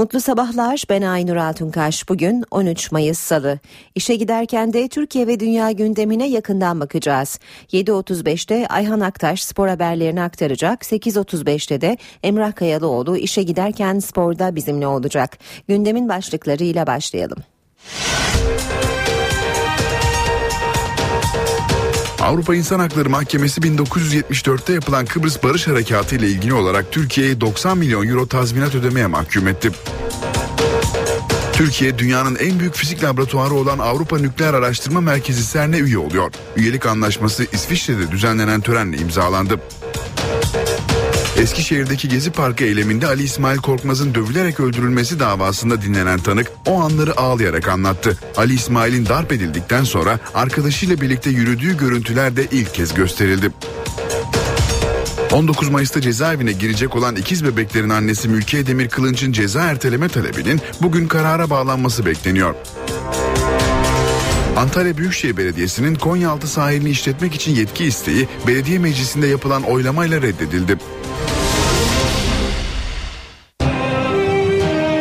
Mutlu sabahlar ben Aynur Altunkaş. Bugün 13 Mayıs Salı. İşe giderken de Türkiye ve dünya gündemine yakından bakacağız. 7.35'te Ayhan Aktaş spor haberlerini aktaracak. 8.35'te de Emrah Kayalıoğlu işe giderken sporda bizimle olacak. Gündemin başlıklarıyla başlayalım. Avrupa İnsan Hakları Mahkemesi 1974'te yapılan Kıbrıs Barış Harekatı ile ilgili olarak Türkiye'ye 90 milyon euro tazminat ödemeye mahkum etti. Türkiye dünyanın en büyük fizik laboratuvarı olan Avrupa Nükleer Araştırma Merkezi CERN'e üye oluyor. Üyelik anlaşması İsviçre'de düzenlenen törenle imzalandı. Eskişehir'deki Gezi Parkı eyleminde Ali İsmail Korkmaz'ın dövülerek öldürülmesi davasında dinlenen tanık o anları ağlayarak anlattı. Ali İsmail'in darp edildikten sonra arkadaşıyla birlikte yürüdüğü görüntüler de ilk kez gösterildi. 19 Mayıs'ta cezaevine girecek olan ikiz bebeklerin annesi Mülkiye Demir Kılınç'ın ceza erteleme talebinin bugün karara bağlanması bekleniyor. Antalya Büyükşehir Belediyesi'nin Konyaaltı sahilini işletmek için yetki isteği belediye meclisinde yapılan oylamayla reddedildi.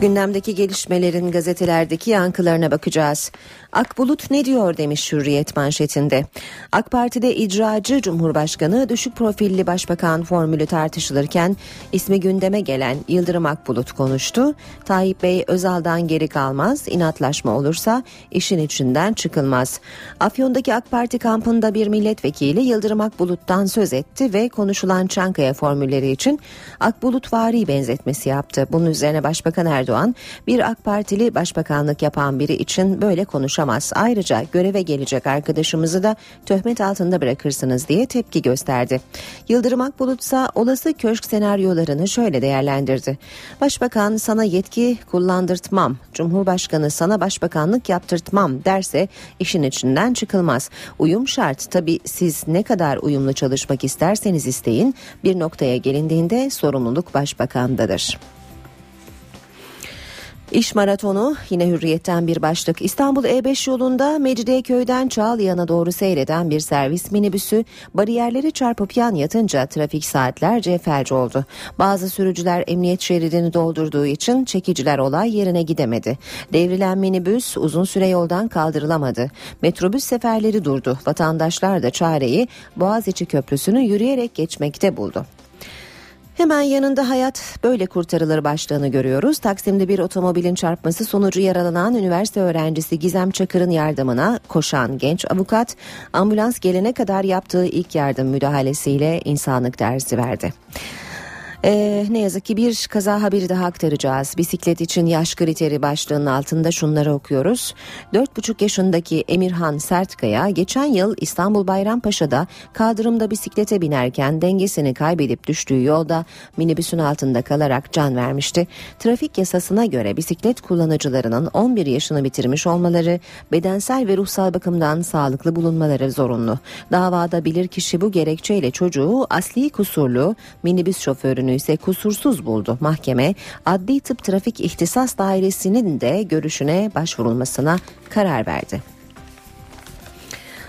Gündemdeki gelişmelerin gazetelerdeki yankılarına bakacağız. Akbulut ne diyor demiş Hürriyet manşetinde. AK Parti'de icracı Cumhurbaşkanı düşük profilli başbakan formülü tartışılırken ismi gündeme gelen Yıldırım Akbulut konuştu. Tayyip Bey Özal'dan geri kalmaz, inatlaşma olursa işin içinden çıkılmaz. Afyon'daki AK Parti kampında bir milletvekili Yıldırım Akbulut'tan söz etti ve konuşulan Çankaya formülleri için Akbulut vari benzetmesi yaptı. Bunun üzerine Başbakan Erdoğan bir AK Partili başbakanlık yapan biri için böyle konuş konuşamaz. Ayrıca göreve gelecek arkadaşımızı da töhmet altında bırakırsınız diye tepki gösterdi. Yıldırım Akbulut ise olası köşk senaryolarını şöyle değerlendirdi. Başbakan sana yetki kullandırtmam, Cumhurbaşkanı sana başbakanlık yaptırtmam derse işin içinden çıkılmaz. Uyum şart. Tabi siz ne kadar uyumlu çalışmak isterseniz isteyin bir noktaya gelindiğinde sorumluluk başbakandadır. İş maratonu yine hürriyetten bir başlık. İstanbul E5 yolunda Mecidiyeköy'den Çağlayan'a doğru seyreden bir servis minibüsü bariyerleri çarpıp yan yatınca trafik saatlerce felç oldu. Bazı sürücüler emniyet şeridini doldurduğu için çekiciler olay yerine gidemedi. Devrilen minibüs uzun süre yoldan kaldırılamadı. Metrobüs seferleri durdu. Vatandaşlar da çareyi Boğaziçi Köprüsü'nü yürüyerek geçmekte buldu. Hemen yanında hayat böyle kurtarılır başlığını görüyoruz. Taksim'de bir otomobilin çarpması sonucu yaralanan üniversite öğrencisi Gizem Çakır'ın yardımına koşan genç avukat ambulans gelene kadar yaptığı ilk yardım müdahalesiyle insanlık dersi verdi. Ee, ne yazık ki bir kaza haberi daha aktaracağız. Bisiklet için yaş kriteri başlığının altında şunları okuyoruz. 4,5 yaşındaki Emirhan Sertkaya geçen yıl İstanbul Bayrampaşa'da kaldırımda bisiklete binerken dengesini kaybedip düştüğü yolda minibüsün altında kalarak can vermişti. Trafik yasasına göre bisiklet kullanıcılarının 11 yaşını bitirmiş olmaları, bedensel ve ruhsal bakımdan sağlıklı bulunmaları zorunlu. Davada bilirkişi bu gerekçeyle çocuğu asli kusurlu minibüs şoförünü yönünü ise kusursuz buldu. Mahkeme Adli Tıp Trafik İhtisas Dairesi'nin de görüşüne başvurulmasına karar verdi.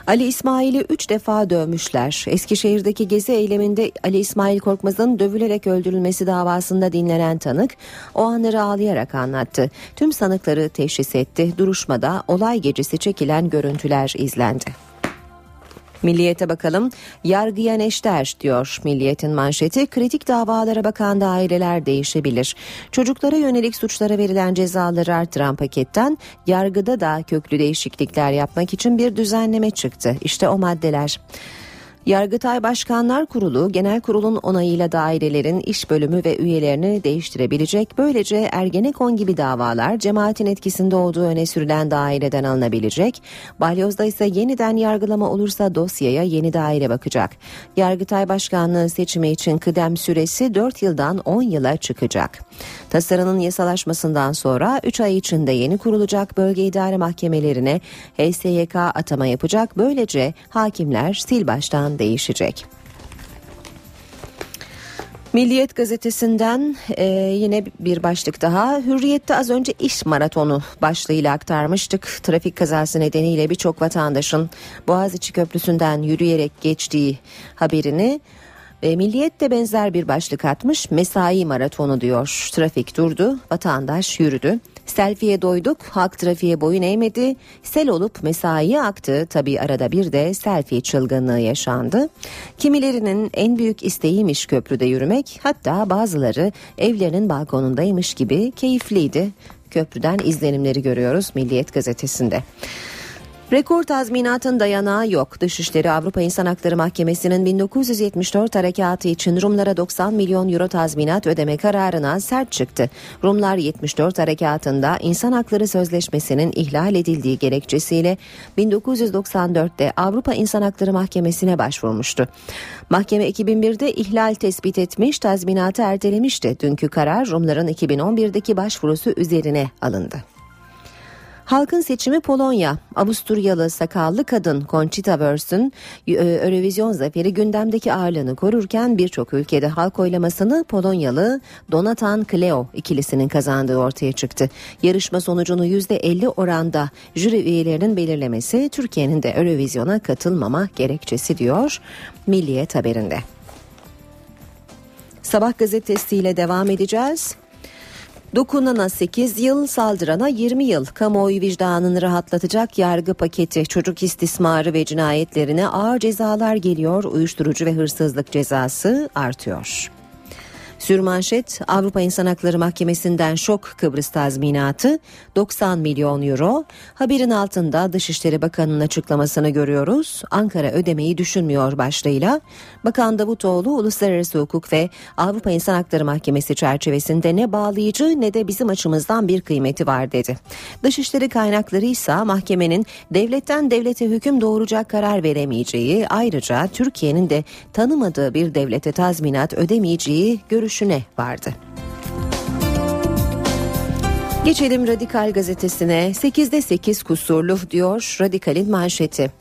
Ali İsmail'i 3 defa dövmüşler. Eskişehir'deki gezi eyleminde Ali İsmail Korkmaz'ın dövülerek öldürülmesi davasında dinlenen tanık o anları ağlayarak anlattı. Tüm sanıkları teşhis etti. Duruşmada olay gecesi çekilen görüntüler izlendi. Milliyete bakalım. Yargıya neşter diyor Milliyet'in manşeti. Kritik davalara bakan daireler değişebilir. Çocuklara yönelik suçlara verilen cezaları artıran paketten yargıda da köklü değişiklikler yapmak için bir düzenleme çıktı. İşte o maddeler. Yargıtay Başkanlar Kurulu genel kurulun onayıyla dairelerin iş bölümü ve üyelerini değiştirebilecek. Böylece Ergenekon gibi davalar cemaatin etkisinde olduğu öne sürülen daireden alınabilecek. Balyoz'da ise yeniden yargılama olursa dosyaya yeni daire bakacak. Yargıtay Başkanlığı seçimi için kıdem süresi 4 yıldan 10 yıla çıkacak. Tasarının yasalaşmasından sonra 3 ay içinde yeni kurulacak bölge idare mahkemelerine HSYK atama yapacak. Böylece hakimler sil baştan değişecek. Milliyet gazetesinden e, yine bir başlık daha. Hürriyette az önce iş maratonu başlığıyla aktarmıştık. Trafik kazası nedeniyle birçok vatandaşın Boğaziçi Köprüsü'nden yürüyerek geçtiği haberini e, Milliyet de benzer bir başlık atmış. Mesai maratonu diyor. Trafik durdu, vatandaş yürüdü. Selfie'ye doyduk, halk trafiğe boyun eğmedi. Sel olup mesaiye aktı. Tabi arada bir de selfie çılgınlığı yaşandı. Kimilerinin en büyük isteğiymiş köprüde yürümek. Hatta bazıları evlerinin balkonundaymış gibi keyifliydi. Köprüden izlenimleri görüyoruz Milliyet gazetesinde. Rekor tazminatın dayanağı yok. Dışişleri Avrupa İnsan Hakları Mahkemesi'nin 1974 harekatı için Rumlara 90 milyon euro tazminat ödeme kararına sert çıktı. Rumlar 74 harekatında İnsan Hakları Sözleşmesi'nin ihlal edildiği gerekçesiyle 1994'te Avrupa İnsan Hakları Mahkemesi'ne başvurmuştu. Mahkeme 2001'de ihlal tespit etmiş, tazminatı ertelemişti. Dünkü karar Rumların 2011'deki başvurusu üzerine alındı. Halkın seçimi Polonya. Avusturyalı sakallı kadın Conchita Wurst'un e, Eurovision zaferi gündemdeki ağırlığını korurken birçok ülkede halk oylamasını Polonyalı Donatan Kleo ikilisinin kazandığı ortaya çıktı. Yarışma sonucunu %50 oranda jüri üyelerinin belirlemesi Türkiye'nin de Eurovision'a katılmama gerekçesi diyor Milliyet haberinde. Sabah gazetesiyle devam edeceğiz. Dokunana 8 yıl, saldırana 20 yıl. Kamuoyu vicdanını rahatlatacak yargı paketi. Çocuk istismarı ve cinayetlerine ağır cezalar geliyor. Uyuşturucu ve hırsızlık cezası artıyor. Sürmanşet Avrupa İnsan Hakları Mahkemesi'nden şok Kıbrıs tazminatı 90 milyon euro. Haberin altında Dışişleri Bakanı'nın açıklamasını görüyoruz. Ankara ödemeyi düşünmüyor başlığıyla. Bakan Davutoğlu uluslararası hukuk ve Avrupa İnsan Hakları Mahkemesi çerçevesinde ne bağlayıcı ne de bizim açımızdan bir kıymeti var dedi. Dışişleri kaynakları ise mahkemenin devletten devlete hüküm doğuracak karar veremeyeceği ayrıca Türkiye'nin de tanımadığı bir devlete tazminat ödemeyeceği görüşü görüşüne vardı. Geçelim Radikal gazetesine 8'de 8 kusurlu diyor Radikal'in manşeti.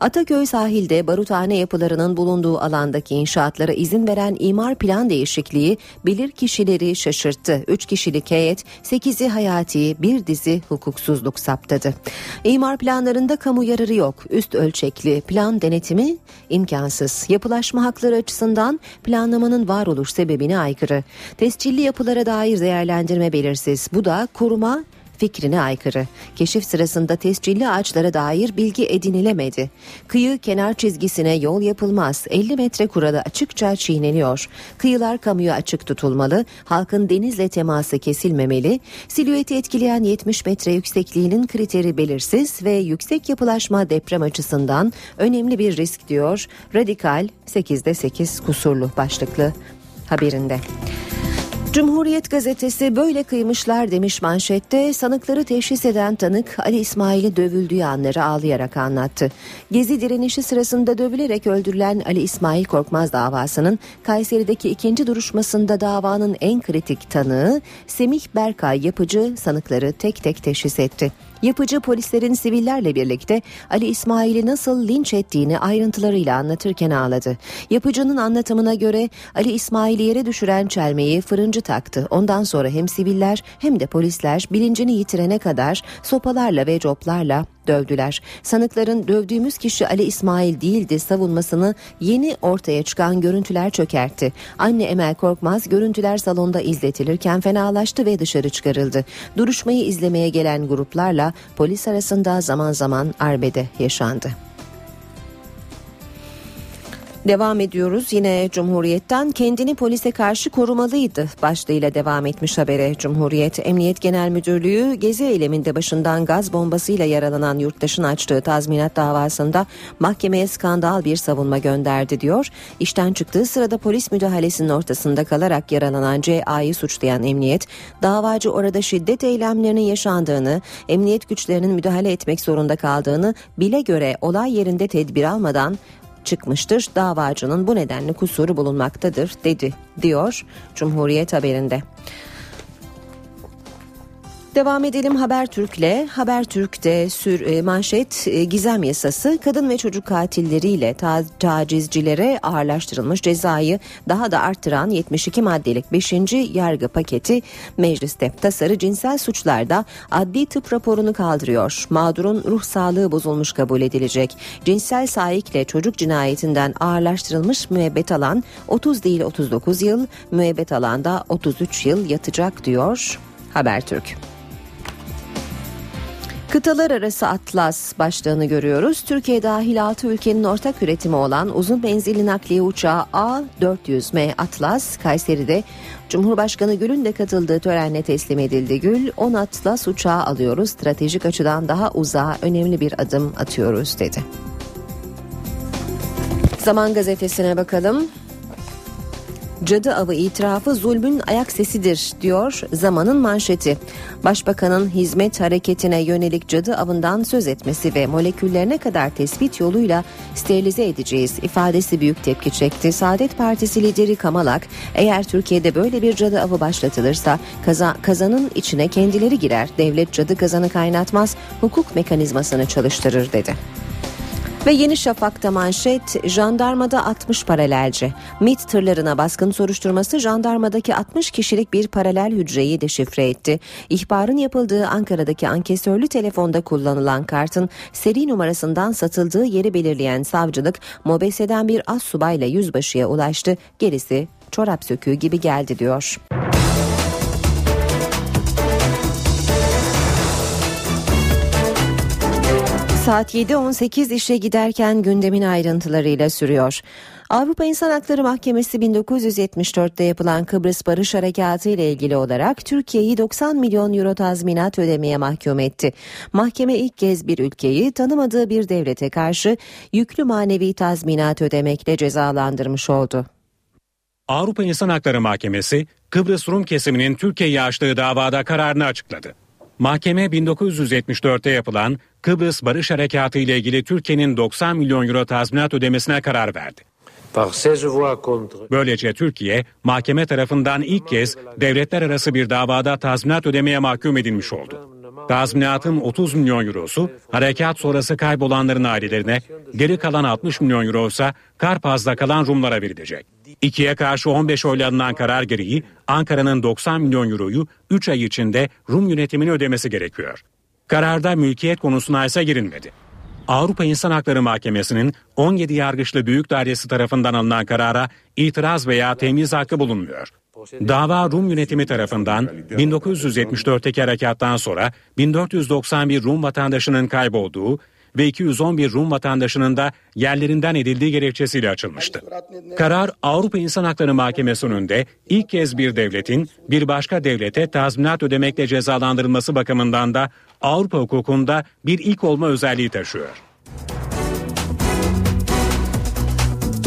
Ataköy sahilde baruthane yapılarının bulunduğu alandaki inşaatlara izin veren imar plan değişikliği bilir kişileri şaşırttı. 3 kişilik heyet 8'i hayati bir dizi hukuksuzluk saptadı. İmar planlarında kamu yararı yok. Üst ölçekli plan denetimi imkansız. Yapılaşma hakları açısından planlamanın varoluş sebebine aykırı. Tescilli yapılara dair değerlendirme belirsiz. Bu da kurum koruma fikrine aykırı. Keşif sırasında tescilli ağaçlara dair bilgi edinilemedi. Kıyı kenar çizgisine yol yapılmaz. 50 metre kuralı açıkça çiğneniyor. Kıyılar kamuya açık tutulmalı. Halkın denizle teması kesilmemeli. Silüeti etkileyen 70 metre yüksekliğinin kriteri belirsiz ve yüksek yapılaşma deprem açısından önemli bir risk diyor. Radikal 8'de 8 kusurlu başlıklı haberinde. Cumhuriyet gazetesi böyle kıymışlar demiş manşette sanıkları teşhis eden tanık Ali İsmail'i dövüldüğü anları ağlayarak anlattı. Gezi direnişi sırasında dövülerek öldürülen Ali İsmail Korkmaz davasının Kayseri'deki ikinci duruşmasında davanın en kritik tanığı Semih Berkay yapıcı sanıkları tek tek teşhis etti. Yapıcı polislerin sivillerle birlikte Ali İsmail'i nasıl linç ettiğini ayrıntılarıyla anlatırken ağladı. Yapıcının anlatımına göre Ali İsmail'i yere düşüren çelmeyi fırıncı taktı. Ondan sonra hem siviller hem de polisler bilincini yitirene kadar sopalarla ve coplarla dövdüler. Sanıkların dövdüğümüz kişi Ali İsmail değildi savunmasını yeni ortaya çıkan görüntüler çökertti. Anne Emel Korkmaz görüntüler salonda izletilirken fenalaştı ve dışarı çıkarıldı. Duruşmayı izlemeye gelen gruplarla polis arasında zaman zaman arbede yaşandı. Devam ediyoruz yine Cumhuriyet'ten kendini polise karşı korumalıydı başlığıyla devam etmiş habere Cumhuriyet Emniyet Genel Müdürlüğü gezi eyleminde başından gaz bombasıyla yaralanan yurttaşın açtığı tazminat davasında mahkemeye skandal bir savunma gönderdi diyor. İşten çıktığı sırada polis müdahalesinin ortasında kalarak yaralanan CA'yı suçlayan emniyet davacı orada şiddet eylemlerinin yaşandığını emniyet güçlerinin müdahale etmek zorunda kaldığını bile göre olay yerinde tedbir almadan çıkmıştır. Davacının bu nedenle kusuru bulunmaktadır dedi diyor Cumhuriyet haberinde. Devam edelim Habertürk'le. Habertürk'te sür, e, manşet e, gizem yasası kadın ve çocuk katilleriyle ta, tacizcilere ağırlaştırılmış cezayı daha da arttıran 72 maddelik 5. yargı paketi mecliste. Tasarı cinsel suçlarda adli tıp raporunu kaldırıyor. Mağdurun ruh sağlığı bozulmuş kabul edilecek. Cinsel sahikle çocuk cinayetinden ağırlaştırılmış müebbet alan 30 değil 39 yıl, müebbet alanda 33 yıl yatacak diyor Habertürk. Kıtalar arası Atlas başlığını görüyoruz. Türkiye dahil 6 ülkenin ortak üretimi olan uzun menzilli nakliye uçağı A400M Atlas Kayseri'de Cumhurbaşkanı Gül'ün de katıldığı törenle teslim edildi. Gül 10 Atlas uçağı alıyoruz stratejik açıdan daha uzağa önemli bir adım atıyoruz dedi. Zaman gazetesine bakalım. Cadı avı itirafı zulmün ayak sesidir diyor zamanın manşeti. Başbakanın hizmet hareketine yönelik cadı avından söz etmesi ve moleküllerine kadar tespit yoluyla sterilize edeceğiz ifadesi büyük tepki çekti. Saadet Partisi lideri Kamalak eğer Türkiye'de böyle bir cadı avı başlatılırsa kaza, kazanın içine kendileri girer. Devlet cadı kazanı kaynatmaz hukuk mekanizmasını çalıştırır dedi. Ve Yeni Şafak'ta manşet jandarmada 60 paralelci. MIT tırlarına baskın soruşturması jandarmadaki 60 kişilik bir paralel hücreyi deşifre etti. İhbarın yapıldığı Ankara'daki ankesörlü telefonda kullanılan kartın seri numarasından satıldığı yeri belirleyen savcılık MOBESE'den bir az subayla yüzbaşıya ulaştı. Gerisi çorap söküğü gibi geldi diyor. Saat 7.18 işe giderken gündemin ayrıntılarıyla sürüyor. Avrupa İnsan Hakları Mahkemesi 1974'te yapılan Kıbrıs Barış Harekatı ile ilgili olarak Türkiye'yi 90 milyon euro tazminat ödemeye mahkum etti. Mahkeme ilk kez bir ülkeyi tanımadığı bir devlete karşı yüklü manevi tazminat ödemekle cezalandırmış oldu. Avrupa İnsan Hakları Mahkemesi Kıbrıs Rum kesiminin Türkiye'ye açtığı davada kararını açıkladı. Mahkeme 1974'te yapılan Kıbrıs Barış Harekatı ile ilgili Türkiye'nin 90 milyon euro tazminat ödemesine karar verdi. Böylece Türkiye mahkeme tarafından ilk kez devletler arası bir davada tazminat ödemeye mahkum edilmiş oldu. Tazminatın 30 milyon eurosu harekat sonrası kaybolanların ailelerine, geri kalan 60 milyon euro ise Karpaz'da kalan Rumlara verilecek. İkiye karşı 15 oyla alınan karar gereği Ankara'nın 90 milyon euroyu 3 ay içinde Rum yönetimine ödemesi gerekiyor. Kararda mülkiyet konusuna ise girilmedi. Avrupa İnsan Hakları Mahkemesi'nin 17 yargıçlı büyük dairesi tarafından alınan karara itiraz veya temiz hakkı bulunmuyor. Dava Rum yönetimi tarafından 1974'teki harekattan sonra 1491 Rum vatandaşının kaybolduğu ve 211 Rum vatandaşının da yerlerinden edildiği gerekçesiyle açılmıştı. Karar Avrupa İnsan Hakları Mahkemesi önünde ilk kez bir devletin bir başka devlete tazminat ödemekle cezalandırılması bakımından da Avrupa hukukunda bir ilk olma özelliği taşıyor.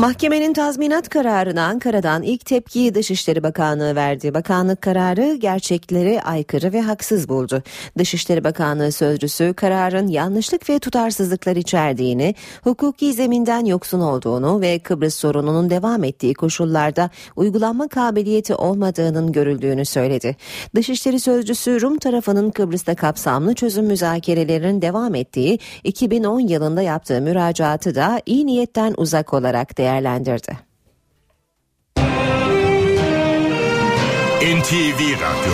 Mahkemenin tazminat kararına Ankara'dan ilk tepkiyi Dışişleri Bakanlığı verdi. Bakanlık kararı gerçeklere aykırı ve haksız buldu. Dışişleri Bakanlığı sözcüsü kararın yanlışlık ve tutarsızlıklar içerdiğini, hukuki zeminden yoksun olduğunu ve Kıbrıs sorununun devam ettiği koşullarda uygulanma kabiliyeti olmadığının görüldüğünü söyledi. Dışişleri sözcüsü Rum tarafının Kıbrıs'ta kapsamlı çözüm müzakerelerinin devam ettiği 2010 yılında yaptığı müracaatı da iyi niyetten uzak olarak değerlendirdi değerlendirdi. NTV Radyo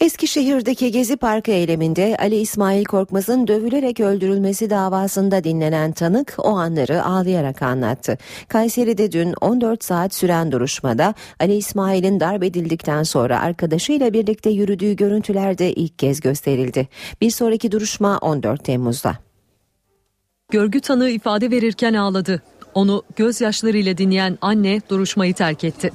Eskişehir'deki Gezi Parkı eyleminde Ali İsmail Korkmaz'ın dövülerek öldürülmesi davasında dinlenen tanık o anları ağlayarak anlattı. Kayseri'de dün 14 saat süren duruşmada Ali İsmail'in darp edildikten sonra arkadaşıyla birlikte yürüdüğü görüntüler de ilk kez gösterildi. Bir sonraki duruşma 14 Temmuz'da. Görgü tanığı ifade verirken ağladı. Onu gözyaşlarıyla dinleyen anne duruşmayı terk etti.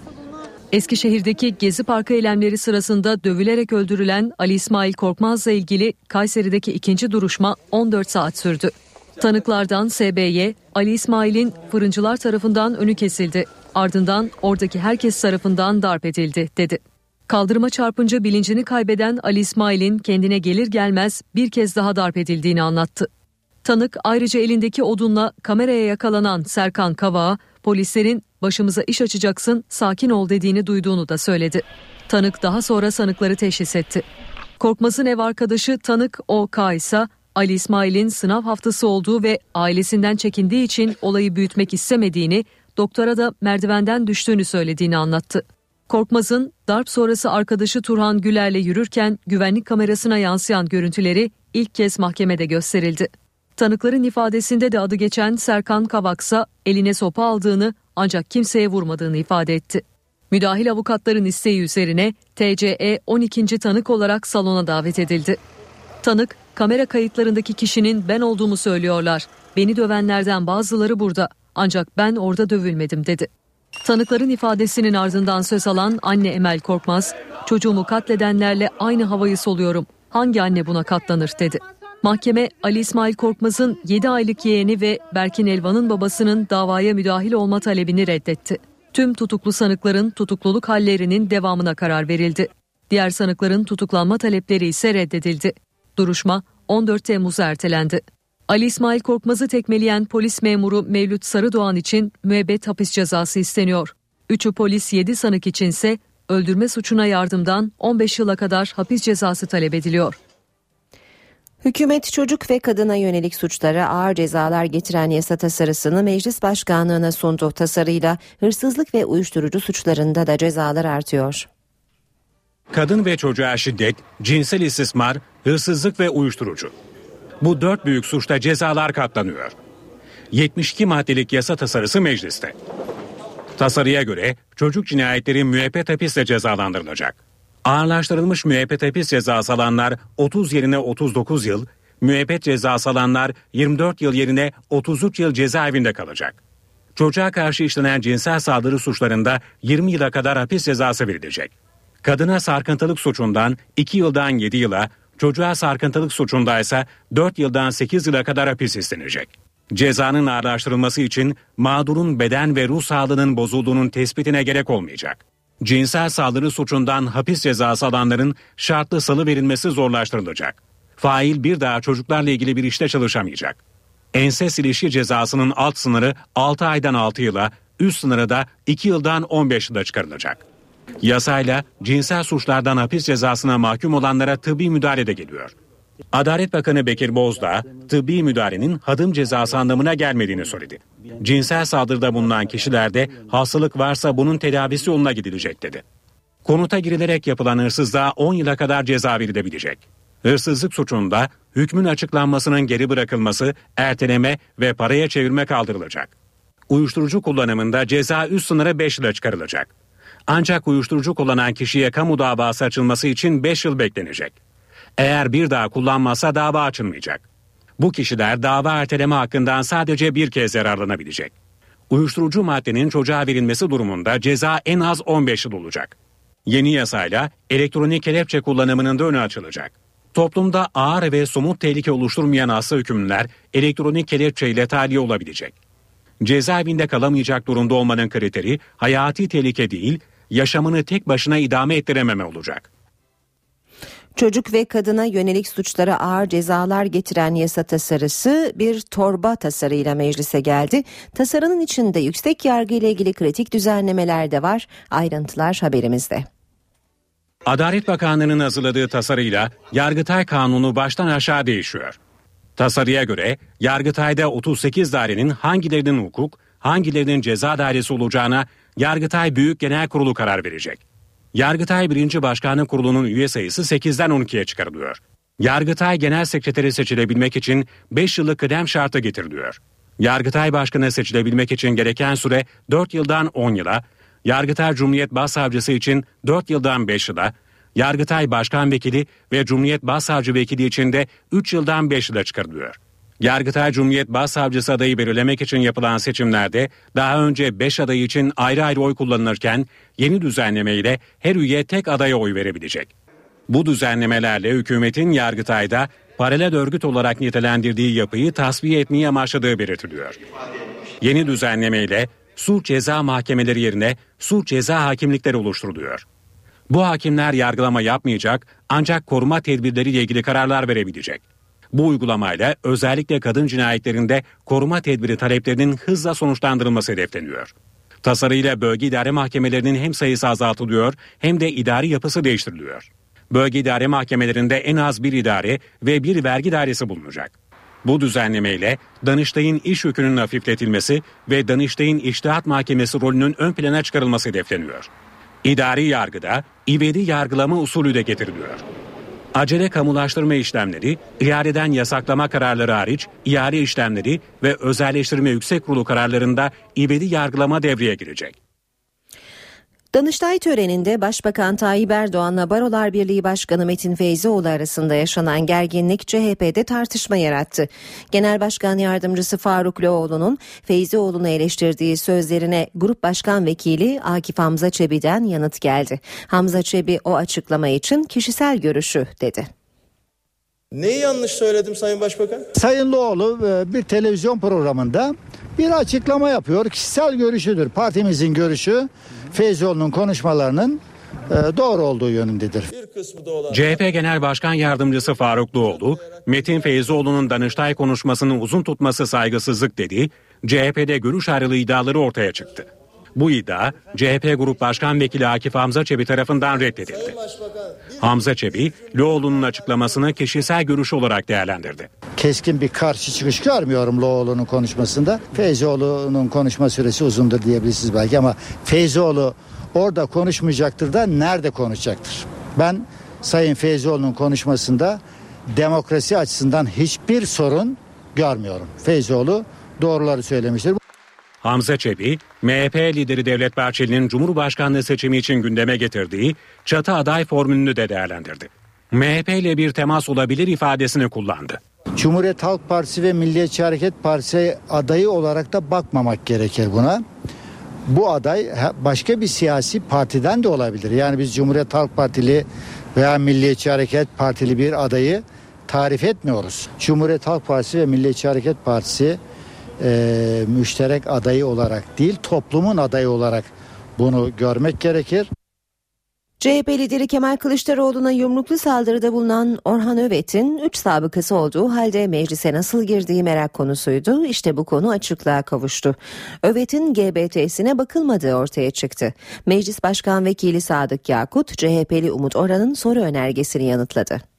Eskişehir'deki Gezi Parkı eylemleri sırasında dövülerek öldürülen Ali İsmail Korkmaz'la ilgili Kayseri'deki ikinci duruşma 14 saat sürdü. Tanıklardan SB'ye Ali İsmail'in fırıncılar tarafından önü kesildi. Ardından oradaki herkes tarafından darp edildi dedi. Kaldırıma çarpınca bilincini kaybeden Ali İsmail'in kendine gelir gelmez bir kez daha darp edildiğini anlattı. Tanık ayrıca elindeki odunla kameraya yakalanan Serkan Kavağa polislerin başımıza iş açacaksın sakin ol dediğini duyduğunu da söyledi. Tanık daha sonra sanıkları teşhis etti. Korkmaz'ın ev arkadaşı tanık O.K. ise Ali İsmail'in sınav haftası olduğu ve ailesinden çekindiği için olayı büyütmek istemediğini, doktora da merdivenden düştüğünü söylediğini anlattı. Korkmaz'ın darp sonrası arkadaşı Turhan Güler'le yürürken güvenlik kamerasına yansıyan görüntüleri ilk kez mahkemede gösterildi. Tanıkların ifadesinde de adı geçen Serkan Kavaksa eline sopa aldığını ancak kimseye vurmadığını ifade etti. Müdahil avukatların isteği üzerine TCE 12. tanık olarak salona davet edildi. Tanık, kamera kayıtlarındaki kişinin ben olduğumu söylüyorlar. Beni dövenlerden bazıları burada ancak ben orada dövülmedim dedi. Tanıkların ifadesinin ardından söz alan anne Emel Korkmaz, çocuğumu katledenlerle aynı havayı soluyorum. Hangi anne buna katlanır dedi. Mahkeme Ali İsmail Korkmaz'ın 7 aylık yeğeni ve Berkin Elvan'ın babasının davaya müdahil olma talebini reddetti. Tüm tutuklu sanıkların tutukluluk hallerinin devamına karar verildi. Diğer sanıkların tutuklanma talepleri ise reddedildi. Duruşma 14 Temmuz'a ertelendi. Ali İsmail Korkmaz'ı tekmeleyen polis memuru Mevlüt Sarıdoğan için müebbet hapis cezası isteniyor. Üçü polis 7 sanık içinse öldürme suçuna yardımdan 15 yıla kadar hapis cezası talep ediliyor. Hükümet çocuk ve kadına yönelik suçlara ağır cezalar getiren yasa tasarısını meclis başkanlığına sundu. Tasarıyla hırsızlık ve uyuşturucu suçlarında da cezalar artıyor. Kadın ve çocuğa şiddet, cinsel istismar, hırsızlık ve uyuşturucu. Bu dört büyük suçta cezalar katlanıyor. 72 maddelik yasa tasarısı mecliste. Tasarıya göre çocuk cinayetleri müebbet hapisle cezalandırılacak. Ağırlaştırılmış müebbet hapis cezası alanlar 30 yerine 39 yıl, müebbet cezası alanlar 24 yıl yerine 33 yıl cezaevinde kalacak. Çocuğa karşı işlenen cinsel saldırı suçlarında 20 yıla kadar hapis cezası verilecek. Kadına sarkıntılık suçundan 2 yıldan 7 yıla, çocuğa sarkıntılık suçunda ise 4 yıldan 8 yıla kadar hapis istenecek. Cezanın ağırlaştırılması için mağdurun beden ve ruh sağlığının bozulduğunun tespitine gerek olmayacak cinsel saldırı suçundan hapis cezası alanların şartlı salı verilmesi zorlaştırılacak. Fail bir daha çocuklarla ilgili bir işte çalışamayacak. Enses ilişki cezasının alt sınırı 6 aydan 6 yıla, üst sınırı da 2 yıldan 15 yıla çıkarılacak. Yasayla cinsel suçlardan hapis cezasına mahkum olanlara tıbbi müdahale de geliyor. Adalet Bakanı Bekir Bozdağ, tıbbi müdahalenin hadım cezası anlamına gelmediğini söyledi. Cinsel saldırıda bulunan kişilerde hastalık varsa bunun tedavisi yoluna gidilecek dedi. Konuta girilerek yapılan hırsızlığa 10 yıla kadar ceza verilebilecek. Hırsızlık suçunda hükmün açıklanmasının geri bırakılması, erteleme ve paraya çevirme kaldırılacak. Uyuşturucu kullanımında ceza üst sınırı 5 yıla çıkarılacak. Ancak uyuşturucu kullanan kişiye kamu davası açılması için 5 yıl beklenecek. Eğer bir daha kullanmazsa dava açılmayacak. Bu kişiler dava erteleme hakkından sadece bir kez yararlanabilecek. Uyuşturucu maddenin çocuğa verilmesi durumunda ceza en az 15 yıl olacak. Yeni yasayla elektronik kelepçe kullanımının da önü açılacak. Toplumda ağır ve somut tehlike oluşturmayan hasta hükümlüler elektronik kelepçe ile tahliye olabilecek. Cezaevinde kalamayacak durumda olmanın kriteri hayati tehlike değil, yaşamını tek başına idame ettirememe olacak. Çocuk ve kadına yönelik suçlara ağır cezalar getiren yasa tasarısı bir torba tasarıyla meclise geldi. Tasarının içinde yüksek yargı ile ilgili kritik düzenlemeler de var. Ayrıntılar haberimizde. Adalet Bakanlığı'nın hazırladığı tasarıyla Yargıtay Kanunu baştan aşağı değişiyor. Tasarıya göre Yargıtay'da 38 dairenin hangilerinin hukuk, hangilerinin ceza dairesi olacağına Yargıtay Büyük Genel Kurulu karar verecek. Yargıtay 1. Başkanı Kurulu'nun üye sayısı 8'den 12'ye çıkarılıyor. Yargıtay Genel Sekreteri seçilebilmek için 5 yıllık kıdem şartı getiriliyor. Yargıtay Başkanı seçilebilmek için gereken süre 4 yıldan 10 yıla, Yargıtay Cumhuriyet Başsavcısı için 4 yıldan 5 yıla, Yargıtay Başkan Vekili ve Cumhuriyet Başsavcı Vekili için de 3 yıldan 5 yıla çıkarılıyor. Yargıtay Cumhuriyet Başsavcısı adayı belirlemek için yapılan seçimlerde daha önce 5 aday için ayrı ayrı oy kullanılırken yeni düzenlemeyle her üye tek adaya oy verebilecek. Bu düzenlemelerle hükümetin Yargıtay'da paralel örgüt olarak nitelendirdiği yapıyı tasfiye etmeyi amaçladığı belirtiliyor. Yeni düzenlemeyle suç ceza mahkemeleri yerine suç ceza hakimlikleri oluşturuluyor. Bu hakimler yargılama yapmayacak ancak koruma tedbirleriyle ilgili kararlar verebilecek. Bu uygulamayla özellikle kadın cinayetlerinde koruma tedbiri taleplerinin hızla sonuçlandırılması hedefleniyor. Tasarıyla bölge idare mahkemelerinin hem sayısı azaltılıyor hem de idari yapısı değiştiriliyor. Bölge idare mahkemelerinde en az bir idare ve bir vergi dairesi bulunacak. Bu düzenlemeyle Danıştay'ın iş yükünün hafifletilmesi ve Danıştay'ın iştihat mahkemesi rolünün ön plana çıkarılması hedefleniyor. İdari yargıda ivedi yargılama usulü de getiriliyor. Acele kamulaştırma işlemleri, ihaleden yasaklama kararları hariç ihale işlemleri ve özelleştirme yüksek kurulu kararlarında ivedi yargılama devreye girecek. Danıştay töreninde Başbakan Tayyip Erdoğan'la Barolar Birliği Başkanı Metin Feyzioğlu arasında yaşanan gerginlik CHP'de tartışma yarattı. Genel Başkan Yardımcısı Faruk Loğlu'nun Feyzioğlu'nu eleştirdiği sözlerine Grup Başkan Vekili Akif Hamza Çebi'den yanıt geldi. Hamza Çebi o açıklama için kişisel görüşü dedi. Neyi yanlış söyledim Sayın Başbakan? Sayın Loğlu e, bir televizyon programında bir açıklama yapıyor. Kişisel görüşüdür. Partimizin görüşü Feyzoğlu'nun konuşmalarının e, doğru olduğu yönündedir. CHP Genel Başkan Yardımcısı Faruk Doğulu, Metin Feyzoğlu'nun Danıştay konuşmasını uzun tutması saygısızlık dedi, CHP'de görüş ayrılığı iddiaları ortaya çıktı. Bu iddia CHP Grup Başkan Vekili Akif Hamza Çebi tarafından reddedildi. Hamza Çebi, Loğlu'nun açıklamasını kişisel görüş olarak değerlendirdi. Keskin bir karşı çıkış görmüyorum Loğlu'nun konuşmasında. Feyzoğlu'nun konuşma süresi uzundur diyebilirsiniz belki ama Feyzoğlu orada konuşmayacaktır da nerede konuşacaktır? Ben Sayın Feyzoğlu'nun konuşmasında demokrasi açısından hiçbir sorun görmüyorum. Feyzoğlu doğruları söylemiştir. Hamza Çebi, MHP lideri Devlet Bahçeli'nin Cumhurbaşkanlığı seçimi için gündeme getirdiği çatı aday formülünü de değerlendirdi. MHP ile bir temas olabilir ifadesini kullandı. Cumhuriyet Halk Partisi ve Milliyetçi Hareket Partisi adayı olarak da bakmamak gerekir buna. Bu aday başka bir siyasi partiden de olabilir. Yani biz Cumhuriyet Halk Partili veya Milliyetçi Hareket Partili bir adayı tarif etmiyoruz. Cumhuriyet Halk Partisi ve Milliyetçi Hareket Partisi e, müşterek adayı olarak değil toplumun adayı olarak bunu görmek gerekir. CHP lideri Kemal Kılıçdaroğlu'na yumruklu saldırıda bulunan Orhan Övet'in 3 sabıkası olduğu halde meclise nasıl girdiği merak konusuydu. İşte bu konu açıklığa kavuştu. Övet'in GBT'sine bakılmadığı ortaya çıktı. Meclis Başkan Vekili Sadık Yakut, CHP'li Umut Oran'ın soru önergesini yanıtladı.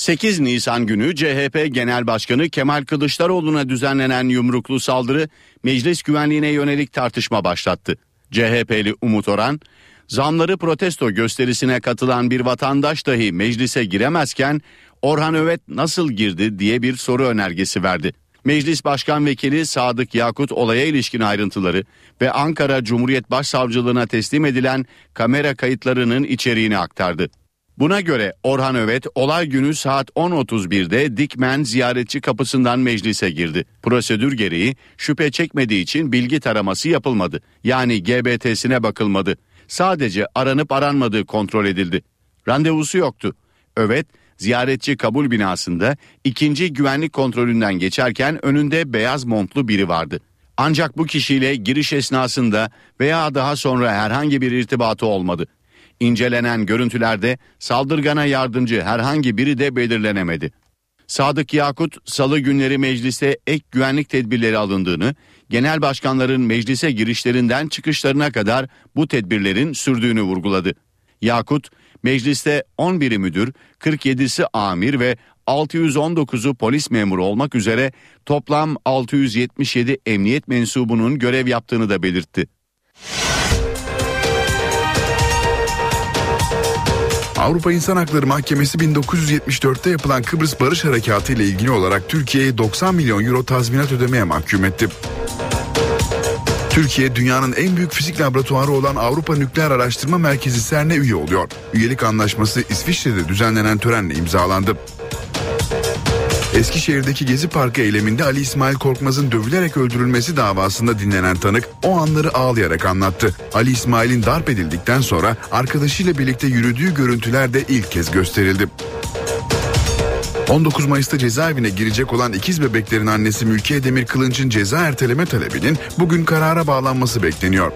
8 Nisan günü CHP Genel Başkanı Kemal Kılıçdaroğlu'na düzenlenen yumruklu saldırı meclis güvenliğine yönelik tartışma başlattı. CHP'li Umut Oran, zamları protesto gösterisine katılan bir vatandaş dahi meclise giremezken Orhan Övet nasıl girdi diye bir soru önergesi verdi. Meclis Başkan Vekili Sadık Yakut olaya ilişkin ayrıntıları ve Ankara Cumhuriyet Başsavcılığına teslim edilen kamera kayıtlarının içeriğini aktardı. Buna göre Orhan Övet olay günü saat 10.31'de Dikmen ziyaretçi kapısından meclise girdi. Prosedür gereği şüphe çekmediği için bilgi taraması yapılmadı. Yani GBT'sine bakılmadı. Sadece aranıp aranmadığı kontrol edildi. Randevusu yoktu. Övet ziyaretçi kabul binasında ikinci güvenlik kontrolünden geçerken önünde beyaz montlu biri vardı. Ancak bu kişiyle giriş esnasında veya daha sonra herhangi bir irtibatı olmadı. İncelenen görüntülerde saldırgana yardımcı herhangi biri de belirlenemedi. Sadık Yakut salı günleri meclise ek güvenlik tedbirleri alındığını, genel başkanların meclise girişlerinden çıkışlarına kadar bu tedbirlerin sürdüğünü vurguladı. Yakut, mecliste 11'i müdür, 47'si amir ve 619'u polis memuru olmak üzere toplam 677 emniyet mensubunun görev yaptığını da belirtti. Avrupa İnsan Hakları Mahkemesi 1974'te yapılan Kıbrıs Barış Harekatı ile ilgili olarak Türkiye'ye 90 milyon euro tazminat ödemeye mahkum etti. Türkiye dünyanın en büyük fizik laboratuvarı olan Avrupa Nükleer Araştırma Merkezi CERN'e üye oluyor. Üyelik anlaşması İsviçre'de düzenlenen törenle imzalandı. Eskişehir'deki Gezi Parkı eyleminde Ali İsmail Korkmaz'ın dövülerek öldürülmesi davasında dinlenen tanık o anları ağlayarak anlattı. Ali İsmail'in darp edildikten sonra arkadaşıyla birlikte yürüdüğü görüntüler de ilk kez gösterildi. 19 Mayıs'ta cezaevine girecek olan ikiz bebeklerin annesi Mülkiye Demir Kılınç'ın ceza erteleme talebinin bugün karara bağlanması bekleniyor.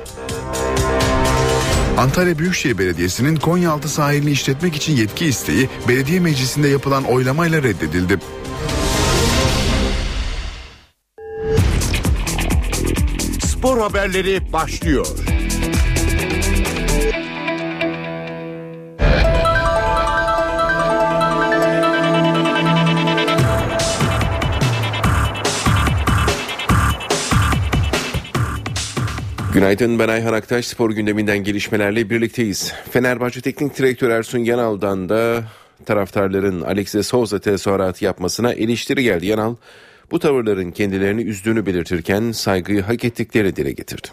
Antalya Büyükşehir Belediyesi'nin Konyaaltı sahilini işletmek için yetki isteği belediye meclisinde yapılan oylamayla reddedildi. Spor haberleri başlıyor. Günaydın ben Ayhan Aktaş spor gündeminden gelişmelerle birlikteyiz. Fenerbahçe Teknik Direktör Ersun Yanal'dan da taraftarların Alex de Souza tezahüratı yapmasına eleştiri geldi. Yanal bu tavırların kendilerini üzdüğünü belirtirken saygıyı hak ettiklerini dile getirdi.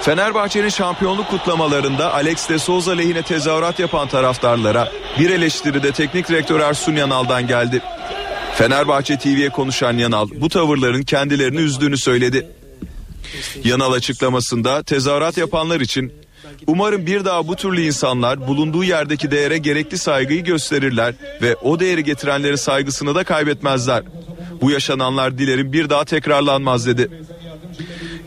Fenerbahçe'nin şampiyonluk kutlamalarında Alex de Souza lehine tezahürat yapan taraftarlara bir eleştiri de teknik direktör Ersun Yanal'dan geldi. Fenerbahçe TV'ye konuşan Yanal bu tavırların kendilerini üzdüğünü söyledi. Yanal açıklamasında tezahürat yapanlar için umarım bir daha bu türlü insanlar bulunduğu yerdeki değere gerekli saygıyı gösterirler ve o değeri getirenlerin saygısını da kaybetmezler. Bu yaşananlar dilerim bir daha tekrarlanmaz dedi.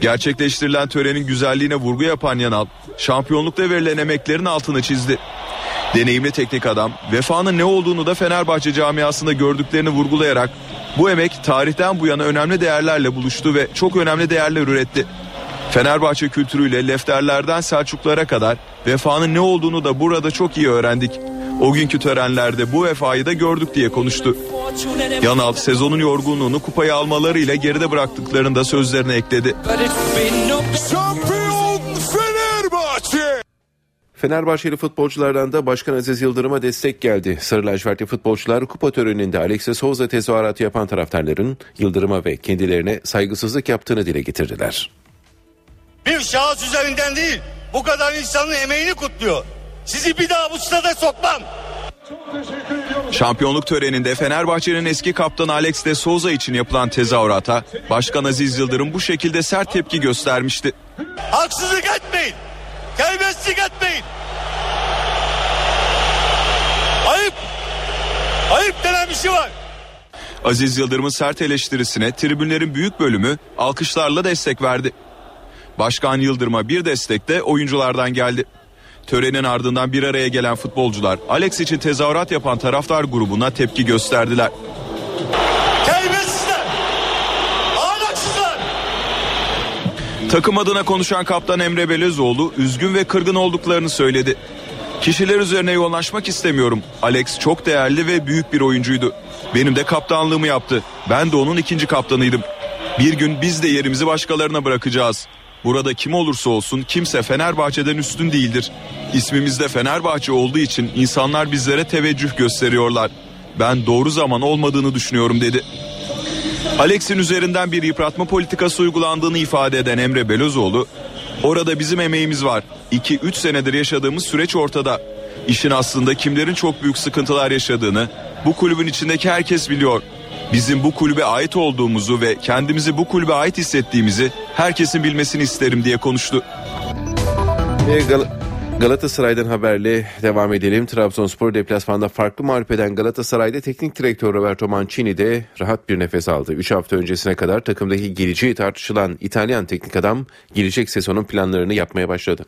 Gerçekleştirilen törenin güzelliğine vurgu yapan Yanal, şampiyonlukta verilen emeklerin altını çizdi. Deneyimli teknik adam, vefanın ne olduğunu da Fenerbahçe camiasında gördüklerini vurgulayarak bu emek tarihten bu yana önemli değerlerle buluştu ve çok önemli değerler üretti. Fenerbahçe kültürüyle lefterlerden Selçuklara kadar vefanın ne olduğunu da burada çok iyi öğrendik. O günkü törenlerde bu vefayı da gördük diye konuştu. Yanal sezonun yorgunluğunu kupayı almalarıyla geride bıraktıklarını da sözlerine ekledi. Fenerbahçeli futbolculardan da Başkan Aziz Yıldırım'a destek geldi. Sarı lacivertli futbolcular kupa töreninde Alex de Souza tezahüratı yapan taraftarların Yıldırım'a ve kendilerine saygısızlık yaptığını dile getirdiler. Bir şahıs üzerinden değil bu kadar insanın emeğini kutluyor. Sizi bir daha bu stada sokmam. Şampiyonluk töreninde Fenerbahçe'nin eski kaptanı Alex de Souza için yapılan tezahürata Başkan Aziz Yıldırım bu şekilde sert tepki göstermişti. Haksızlık etmeyin. Terbiyesizlik etmeyin. Ayıp. Ayıp denen bir şey var. Aziz Yıldırım'ın sert eleştirisine tribünlerin büyük bölümü alkışlarla destek verdi. Başkan Yıldırım'a bir destek de oyunculardan geldi. Törenin ardından bir araya gelen futbolcular Alex için tezahürat yapan taraftar grubuna tepki gösterdiler. Takım adına konuşan kaptan Emre Belözoğlu üzgün ve kırgın olduklarını söyledi. Kişiler üzerine yoğunlaşmak istemiyorum. Alex çok değerli ve büyük bir oyuncuydu. Benim de kaptanlığımı yaptı. Ben de onun ikinci kaptanıydım. Bir gün biz de yerimizi başkalarına bırakacağız. Burada kim olursa olsun kimse Fenerbahçe'den üstün değildir. İsmimizde Fenerbahçe olduğu için insanlar bizlere teveccüh gösteriyorlar. Ben doğru zaman olmadığını düşünüyorum dedi. Alex'in üzerinden bir yıpratma politikası uygulandığını ifade eden Emre Belözoğlu, orada bizim emeğimiz var. 2-3 senedir yaşadığımız süreç ortada. İşin aslında kimlerin çok büyük sıkıntılar yaşadığını bu kulübün içindeki herkes biliyor. Bizim bu kulübe ait olduğumuzu ve kendimizi bu kulübe ait hissettiğimizi herkesin bilmesini isterim diye konuştu. Ve Gal- Galatasaray'dan haberle devam edelim. Trabzonspor deplasmanda farklı mağlup eden Galatasaray'da teknik direktör Roberto Mancini de rahat bir nefes aldı. 3 hafta öncesine kadar takımdaki geleceği tartışılan İtalyan teknik adam gelecek sezonun planlarını yapmaya başladı.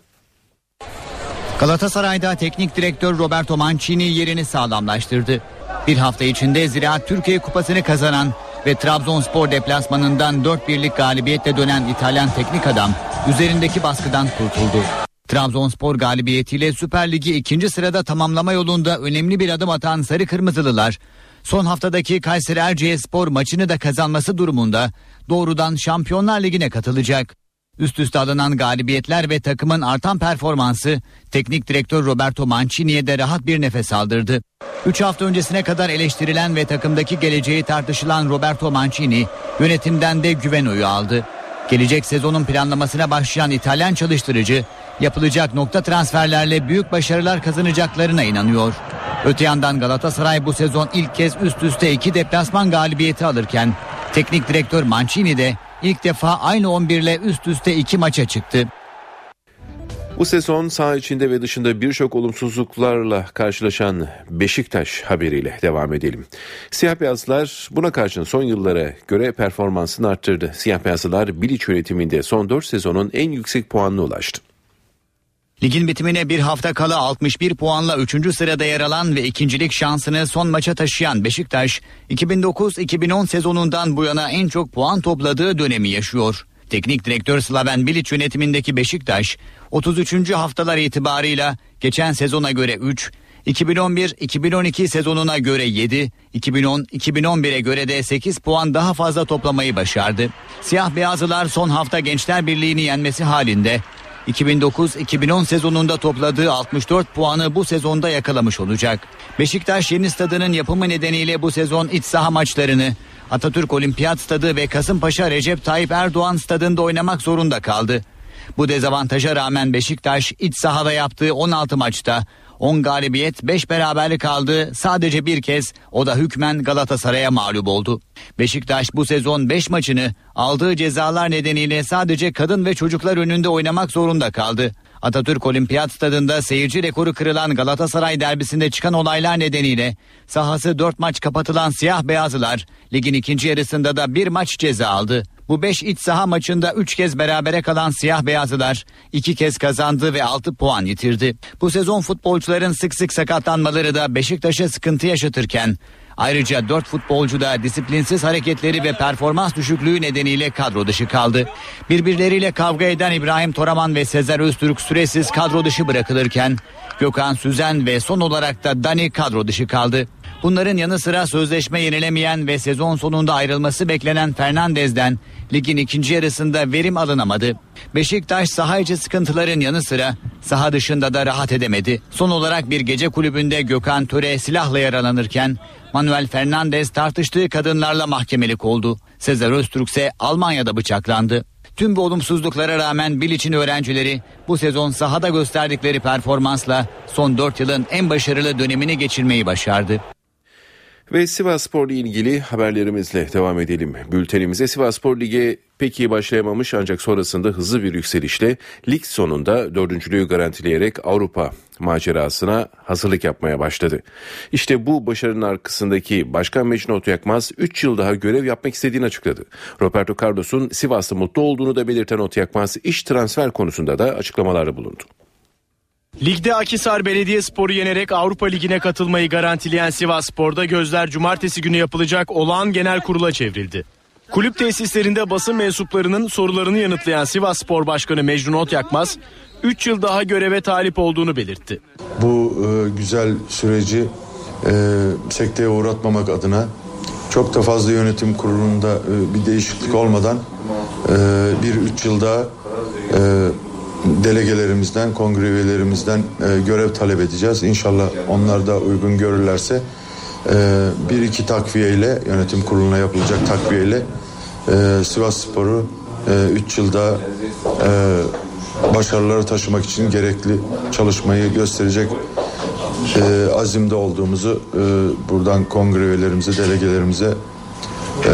Galatasaray'da teknik direktör Roberto Mancini yerini sağlamlaştırdı. Bir hafta içinde Ziraat Türkiye Kupası'nı kazanan ve Trabzonspor deplasmanından 4 birlik galibiyetle dönen İtalyan teknik adam üzerindeki baskıdan kurtuldu. Trabzonspor galibiyetiyle Süper Ligi ikinci sırada tamamlama yolunda önemli bir adım atan Sarı Kırmızılılar, son haftadaki Kayseri Erciyesspor maçını da kazanması durumunda doğrudan Şampiyonlar Ligi'ne katılacak. Üst üste alınan galibiyetler ve takımın artan performansı teknik direktör Roberto Mancini'ye de rahat bir nefes aldırdı. 3 hafta öncesine kadar eleştirilen ve takımdaki geleceği tartışılan Roberto Mancini yönetimden de güven oyu aldı. Gelecek sezonun planlamasına başlayan İtalyan çalıştırıcı yapılacak nokta transferlerle büyük başarılar kazanacaklarına inanıyor. Öte yandan Galatasaray bu sezon ilk kez üst üste iki deplasman galibiyeti alırken teknik direktör Mancini de ilk defa aynı 11 ile üst üste iki maça çıktı. Bu sezon saha içinde ve dışında birçok olumsuzluklarla karşılaşan Beşiktaş haberiyle devam edelim. Siyah beyazlar buna karşın son yıllara göre performansını arttırdı. Siyah beyazlar Bilic yönetiminde son 4 sezonun en yüksek puanına ulaştı. Ligin bitimine bir hafta kala 61 puanla 3. sırada yer alan ve ikincilik şansını son maça taşıyan Beşiktaş, 2009-2010 sezonundan bu yana en çok puan topladığı dönemi yaşıyor. Teknik direktör Slaven Bilic yönetimindeki Beşiktaş 33. haftalar itibarıyla geçen sezona göre 3, 2011-2012 sezonuna göre 7, 2010-2011'e göre de 8 puan daha fazla toplamayı başardı. Siyah beyazlılar son hafta Gençler Birliği'ni yenmesi halinde 2009-2010 sezonunda topladığı 64 puanı bu sezonda yakalamış olacak. Beşiktaş yeni stadının yapımı nedeniyle bu sezon iç saha maçlarını Atatürk Olimpiyat Stadı ve Kasımpaşa Recep Tayyip Erdoğan stadında oynamak zorunda kaldı. Bu dezavantaja rağmen Beşiktaş iç sahada yaptığı 16 maçta 10 galibiyet 5 beraberlik aldı. Sadece bir kez o da hükmen Galatasaray'a mağlup oldu. Beşiktaş bu sezon 5 maçını aldığı cezalar nedeniyle sadece kadın ve çocuklar önünde oynamak zorunda kaldı. Atatürk Olimpiyat Stadında seyirci rekoru kırılan Galatasaray derbisinde çıkan olaylar nedeniyle sahası 4 maç kapatılan siyah beyazlılar ligin ikinci yarısında da bir maç ceza aldı. Bu 5 iç saha maçında 3 kez berabere kalan siyah beyazlılar 2 kez kazandı ve 6 puan yitirdi. Bu sezon futbolcuların sık sık sakatlanmaları da Beşiktaş'a sıkıntı yaşatırken Ayrıca 4 futbolcu da disiplinsiz hareketleri ve performans düşüklüğü nedeniyle kadro dışı kaldı. Birbirleriyle kavga eden İbrahim Toraman ve Sezer Öztürk süresiz kadro dışı bırakılırken Gökhan Süzen ve son olarak da Dani kadro dışı kaldı. Bunların yanı sıra sözleşme yenilemeyen ve sezon sonunda ayrılması beklenen Fernandez'den ligin ikinci yarısında verim alınamadı. Beşiktaş saha içi sıkıntıların yanı sıra saha dışında da rahat edemedi. Son olarak bir gece kulübünde Gökhan Töre silahla yaralanırken Manuel Fernandez tartıştığı kadınlarla mahkemelik oldu. Sezer Öztürk ise Almanya'da bıçaklandı. Tüm bu olumsuzluklara rağmen Bilic'in öğrencileri bu sezon sahada gösterdikleri performansla son 4 yılın en başarılı dönemini geçirmeyi başardı. Ve Sivas Spor ile ilgili haberlerimizle devam edelim. Bültenimize Sivas Spor Lig'e pek iyi başlayamamış ancak sonrasında hızlı bir yükselişle lig sonunda dördüncülüğü garantileyerek Avrupa macerasına hazırlık yapmaya başladı. İşte bu başarının arkasındaki Başkan Mecnun Otyakmaz 3 yıl daha görev yapmak istediğini açıkladı. Roberto Carlos'un Sivas'ta mutlu olduğunu da belirten Otyakmaz iş transfer konusunda da açıklamalarda bulundu. Ligde Akisar Belediyespor'u yenerek Avrupa Ligi'ne katılmayı garantileyen Sivas Spor'da gözler cumartesi günü yapılacak olağan genel kurula çevrildi. Kulüp tesislerinde basın mensuplarının sorularını yanıtlayan Sivas Spor Başkanı Mecnun Otyakmaz 3 yıl daha göreve talip olduğunu belirtti. Bu e, güzel süreci e, sekteye uğratmamak adına çok da fazla yönetim kurulunda e, bir değişiklik olmadan e, bir üç yılda e, delegelerimizden, kongre üyelerimizden e, görev talep edeceğiz. İnşallah onlar da uygun görürlerse e, bir iki takviyeyle yönetim kuruluna yapılacak takviyeyle e, Sivas Spor'u 3 e, yılda e, başarıları taşımak için gerekli çalışmayı gösterecek e, azimde olduğumuzu e, buradan kongre üyelerimize, delegelerimize e,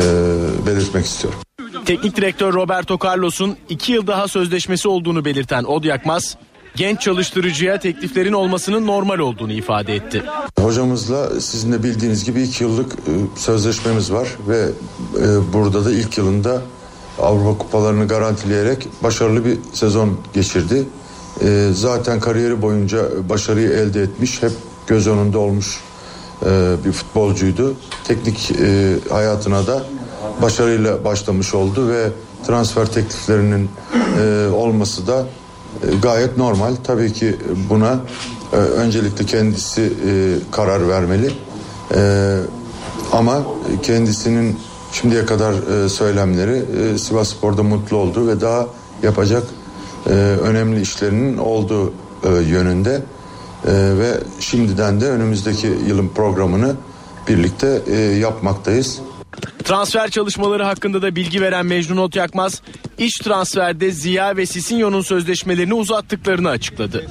belirtmek istiyorum. Teknik direktör Roberto Carlos'un iki yıl daha sözleşmesi olduğunu belirten Odyakmaz, genç çalıştırıcıya tekliflerin olmasının normal olduğunu ifade etti. Hocamızla sizin de bildiğiniz gibi iki yıllık e, sözleşmemiz var ve e, burada da ilk yılında Avrupa kupalarını garantileyerek başarılı bir sezon geçirdi. E, zaten kariyeri boyunca başarıyı elde etmiş, hep göz önünde olmuş bir futbolcuydu. Teknik hayatına da başarıyla başlamış oldu ve transfer tekliflerinin olması da gayet normal. Tabii ki buna öncelikle kendisi karar vermeli. Ama kendisinin şimdiye kadar e, söylemleri e, Sivas Spor'da mutlu oldu ve daha yapacak e, önemli işlerinin olduğu e, yönünde e, ve şimdiden de önümüzdeki yılın programını birlikte e, yapmaktayız. Transfer çalışmaları hakkında da bilgi veren Mecnun Otyakmaz, iş transferde Ziya ve Sisinyo'nun sözleşmelerini uzattıklarını açıkladı.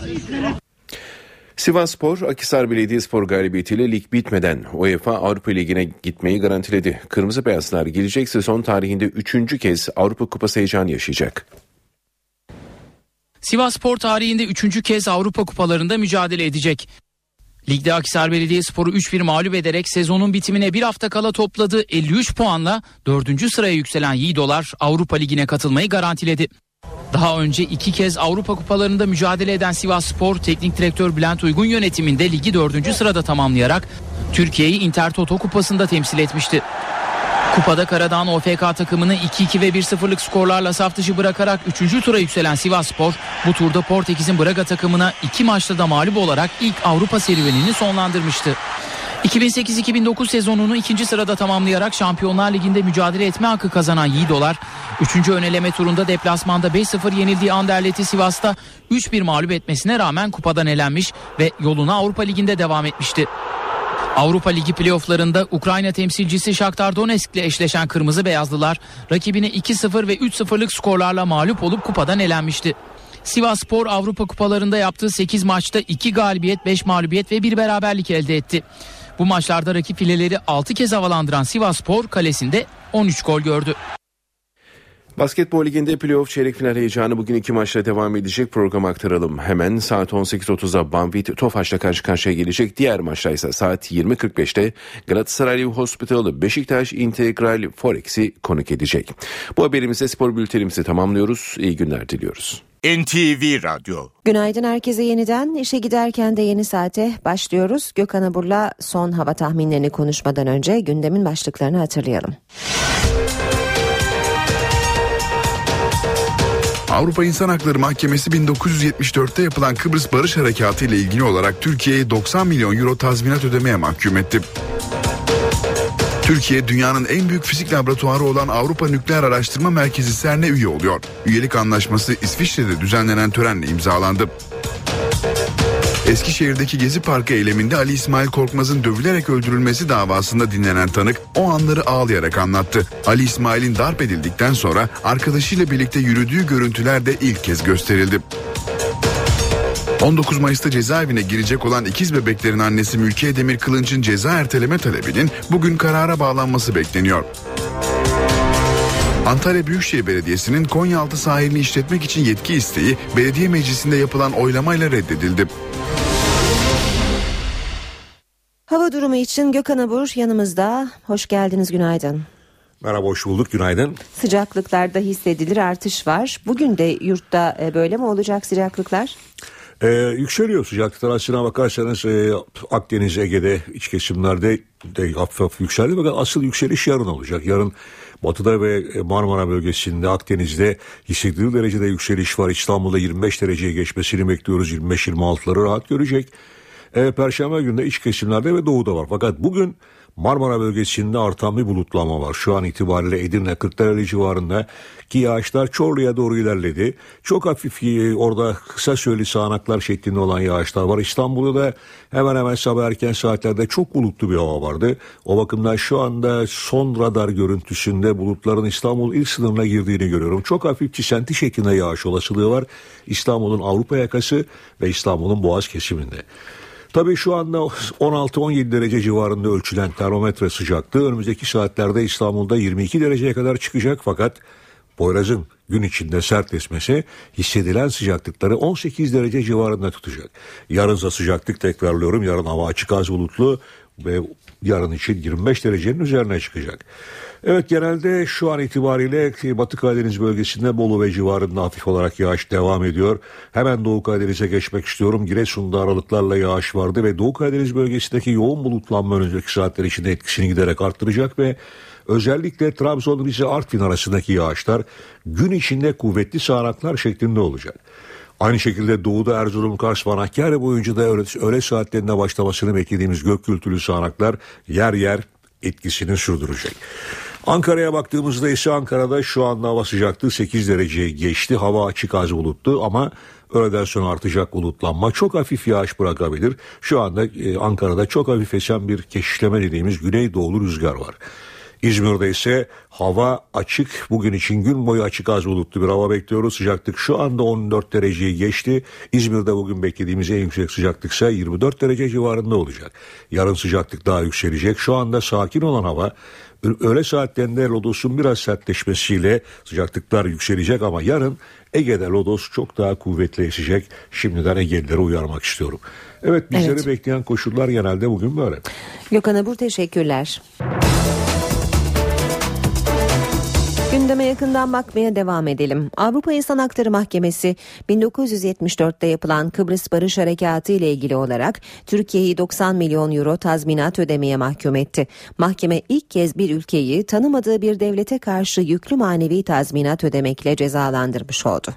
Sivas Spor, Akisar Belediyespor galibiyetiyle lig bitmeden UEFA Avrupa Ligi'ne gitmeyi garantiledi. Kırmızı Beyazlar gelecek sezon tarihinde üçüncü kez Avrupa Kupası heyecanı yaşayacak. Sivas Spor tarihinde üçüncü kez Avrupa Kupalarında mücadele edecek. Ligde Akisar Belediyespor'u 3-1 mağlup ederek sezonun bitimine bir hafta kala topladığı 53 puanla 4. sıraya yükselen Yiğidolar Avrupa Ligi'ne katılmayı garantiledi. Daha önce iki kez Avrupa Kupalarında mücadele eden Sivas Spor Teknik Direktör Bülent Uygun yönetiminde ligi dördüncü sırada tamamlayarak Türkiye'yi Intertoto Kupası'nda temsil etmişti. Kupada Karadağ OFK takımını 2-2 ve 1-0'lık skorlarla saf dışı bırakarak 3. tura yükselen Sivas Spor bu turda Portekiz'in Braga takımına 2 maçta da mağlup olarak ilk Avrupa serüvenini sonlandırmıştı. 2008-2009 sezonunu ikinci sırada tamamlayarak Şampiyonlar Ligi'nde mücadele etme hakkı kazanan Yiğidolar, 3. öneleme turunda deplasmanda 5-0 yenildiği Anderlet'i Sivas'ta 3-1 mağlup etmesine rağmen kupadan elenmiş ve yoluna Avrupa Ligi'nde devam etmişti. Avrupa Ligi playofflarında Ukrayna temsilcisi Shakhtar Donetsk ile eşleşen Kırmızı Beyazlılar rakibine 2-0 ve 3-0'lık skorlarla mağlup olup kupadan elenmişti. Sivas Spor Avrupa kupalarında yaptığı 8 maçta 2 galibiyet, 5 mağlubiyet ve 1 beraberlik elde etti. Bu maçlarda rakip fileleri 6 kez havalandıran Sivas Spor kalesinde 13 gol gördü. Basketbol Ligi'nde playoff çeyrek final heyecanı bugün iki maçla devam edecek. Program aktaralım. Hemen saat 18.30'da Banvit Tofaş'la karşı karşıya gelecek. Diğer maçlar ise saat 20.45'te Galatasaray Hospital Beşiktaş Integral Forex'i konuk edecek. Bu haberimizle spor bültenimizi tamamlıyoruz. İyi günler diliyoruz. NTV Radyo. Günaydın herkese yeniden. işe giderken de yeni saate başlıyoruz. Gökhan Abur'la son hava tahminlerini konuşmadan önce gündemin başlıklarını hatırlayalım. Avrupa İnsan Hakları Mahkemesi 1974'te yapılan Kıbrıs Barış Harekatı ile ilgili olarak Türkiye'ye 90 milyon euro tazminat ödemeye mahkum etti. Türkiye dünyanın en büyük fizik laboratuvarı olan Avrupa Nükleer Araştırma Merkezi CERN'e üye oluyor. Üyelik anlaşması İsviçre'de düzenlenen törenle imzalandı. Eskişehir'deki Gezi Parkı eyleminde Ali İsmail Korkmaz'ın dövülerek öldürülmesi davasında dinlenen tanık o anları ağlayarak anlattı. Ali İsmail'in darp edildikten sonra arkadaşıyla birlikte yürüdüğü görüntüler de ilk kez gösterildi. 19 Mayıs'ta cezaevine girecek olan ikiz bebeklerin annesi Mülkiye Demir Kılınç'ın ceza erteleme talebinin bugün karara bağlanması bekleniyor. Antalya Büyükşehir Belediyesi'nin Konyaaltı sahilini işletmek için yetki isteği belediye meclisinde yapılan oylamayla reddedildi. Hava durumu için Gökhan Abur yanımızda. Hoş geldiniz günaydın. Merhaba hoş bulduk günaydın. Sıcaklıklarda hissedilir artış var. Bugün de yurtta e, böyle mi olacak sıcaklıklar? Ee, yükseliyor sıcaklıklar aslına bakarsanız e, Akdeniz, Ege'de iç kesimlerde de hafif hafif yükseldi. Fakat asıl yükseliş yarın olacak. Yarın Batı'da ve Marmara bölgesinde Akdeniz'de hissedilir derecede yükseliş var. İstanbul'da 25 dereceye geçmesini bekliyoruz. 25-26'ları rahat görecek. E, Perşembe günde iç kesimlerde ve doğuda var. Fakat bugün Marmara bölgesinde artan bir bulutlama var. Şu an itibariyle Edirne Kırklareli civarında ki yağışlar Çorlu'ya doğru ilerledi. Çok hafif e, orada kısa süreli sağanaklar şeklinde olan yağışlar var. İstanbul'da da hemen hemen sabah erken saatlerde çok bulutlu bir hava vardı. O bakımdan şu anda son radar görüntüsünde bulutların İstanbul il sınırına girdiğini görüyorum. Çok hafif çisenti şeklinde yağış olasılığı var. İstanbul'un Avrupa yakası ve İstanbul'un Boğaz kesiminde. Tabii şu anda 16-17 derece civarında ölçülen termometre sıcaklığı önümüzdeki saatlerde İstanbul'da 22 dereceye kadar çıkacak fakat Poyraz'ın gün içinde sert esmesi hissedilen sıcaklıkları 18 derece civarında tutacak. Yarınsa sıcaklık tekrarlıyorum yarın hava açık az bulutlu ve yarın için 25 derecenin üzerine çıkacak. Evet genelde şu an itibariyle Batı Karadeniz bölgesinde Bolu ve civarında hafif olarak yağış devam ediyor. Hemen Doğu Karadeniz'e geçmek istiyorum. Giresun'da aralıklarla yağış vardı ve Doğu Karadeniz bölgesindeki yoğun bulutlanma önümüzdeki saatler içinde etkisini giderek arttıracak ve özellikle Trabzon, Rize, Artvin arasındaki yağışlar gün içinde kuvvetli sağanaklar şeklinde olacak. Aynı şekilde doğuda Erzurum, Kars, Van Hakkari boyunca da öğle, öğle saatlerinde başlamasını beklediğimiz gök gürültülü sağanaklar yer yer etkisini sürdürecek. Ankara'ya baktığımızda ise Ankara'da şu anda hava sıcaklığı 8 dereceye geçti. Hava açık az bulutlu ama öğleden sonra artacak bulutlanma çok hafif yağış bırakabilir. Şu anda e, Ankara'da çok hafif esen bir keşişleme dediğimiz güneydoğulu rüzgar var. İzmir'de ise hava açık. Bugün için gün boyu açık az bulutlu bir hava bekliyoruz. Sıcaklık şu anda 14 dereceyi geçti. İzmir'de bugün beklediğimiz en yüksek sıcaklık ise 24 derece civarında olacak. Yarın sıcaklık daha yükselecek. Şu anda sakin olan hava öğle saatlerinde lodosun biraz sertleşmesiyle sıcaklıklar yükselecek ama yarın Ege'de lodos çok daha kuvvetli esecek. Şimdiden Ege'lileri uyarmak istiyorum. Evet bizleri evet. bekleyen koşullar genelde bugün böyle. Gökhan Abur teşekkürler. Gündeme yakından bakmaya devam edelim. Avrupa İnsan Hakları Mahkemesi 1974'te yapılan Kıbrıs Barış Harekatı ile ilgili olarak Türkiye'yi 90 milyon euro tazminat ödemeye mahkum etti. Mahkeme ilk kez bir ülkeyi tanımadığı bir devlete karşı yüklü manevi tazminat ödemekle cezalandırmış oldu.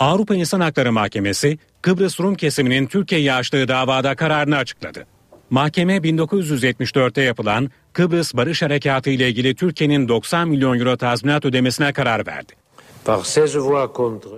Avrupa İnsan Hakları Mahkemesi Kıbrıs Rum kesiminin Türkiye'ye açtığı davada kararını açıkladı. Mahkeme 1974'te yapılan Kıbrıs Barış Harekatı ile ilgili Türkiye'nin 90 milyon euro tazminat ödemesine karar verdi.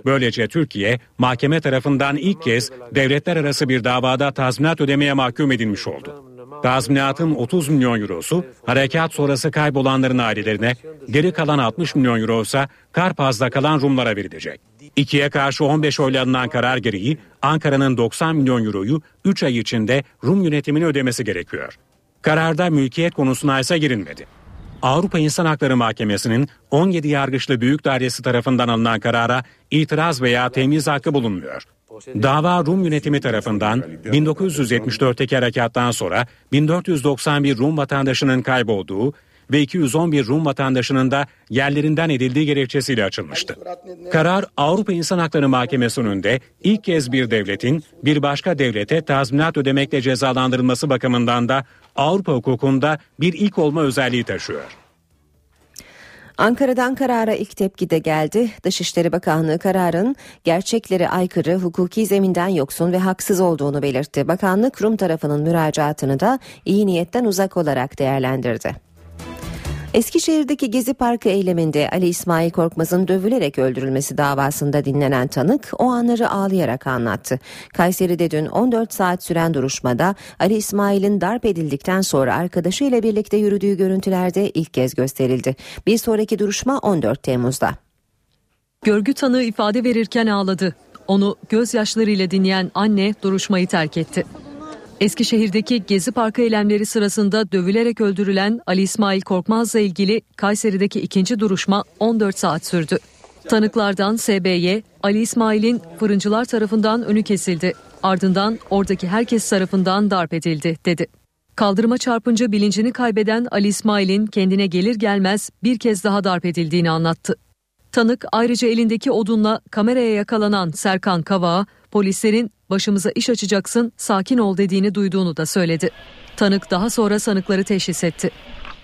Böylece Türkiye mahkeme tarafından ilk kez devletler arası bir davada tazminat ödemeye mahkum edilmiş oldu. Tazminatın 30 milyon eurosu harekat sonrası kaybolanların ailelerine, geri kalan 60 milyon euro ise Karpaz'da kalan Rumlara verilecek. İkiye karşı 15 oyla alınan karar gereği Ankara'nın 90 milyon euroyu 3 ay içinde Rum yönetimine ödemesi gerekiyor. Kararda mülkiyet konusuna ise girilmedi. Avrupa İnsan Hakları Mahkemesi'nin 17 yargıçlı büyük dairesi tarafından alınan karara itiraz veya temiz hakkı bulunmuyor. Dava Rum yönetimi tarafından 1974'teki harekattan sonra 1491 Rum vatandaşının kaybolduğu ve 211 Rum vatandaşının da yerlerinden edildiği gerekçesiyle açılmıştı. Karar Avrupa İnsan Hakları Mahkemesi önünde ilk kez bir devletin bir başka devlete tazminat ödemekle cezalandırılması bakımından da Avrupa hukukunda bir ilk olma özelliği taşıyor. Ankara'dan karara ilk tepki de geldi. Dışişleri Bakanlığı kararın gerçeklere aykırı, hukuki zeminden yoksun ve haksız olduğunu belirtti. Bakanlık Rum tarafının müracaatını da iyi niyetten uzak olarak değerlendirdi. Eskişehir'deki Gezi Parkı eyleminde Ali İsmail Korkmaz'ın dövülerek öldürülmesi davasında dinlenen tanık o anları ağlayarak anlattı. Kayseri'de dün 14 saat süren duruşmada Ali İsmail'in darp edildikten sonra arkadaşıyla birlikte yürüdüğü görüntülerde ilk kez gösterildi. Bir sonraki duruşma 14 Temmuz'da. Görgü tanığı ifade verirken ağladı. Onu gözyaşlarıyla dinleyen anne duruşmayı terk etti. Eskişehir'deki Gezi Parkı eylemleri sırasında dövülerek öldürülen Ali İsmail Korkmaz'la ilgili Kayseri'deki ikinci duruşma 14 saat sürdü. Tanıklardan SB'ye Ali İsmail'in fırıncılar tarafından önü kesildi. Ardından oradaki herkes tarafından darp edildi dedi. Kaldırıma çarpınca bilincini kaybeden Ali İsmail'in kendine gelir gelmez bir kez daha darp edildiğini anlattı. Tanık ayrıca elindeki odunla kameraya yakalanan Serkan Kavağa polislerin başımıza iş açacaksın sakin ol dediğini duyduğunu da söyledi. Tanık daha sonra sanıkları teşhis etti.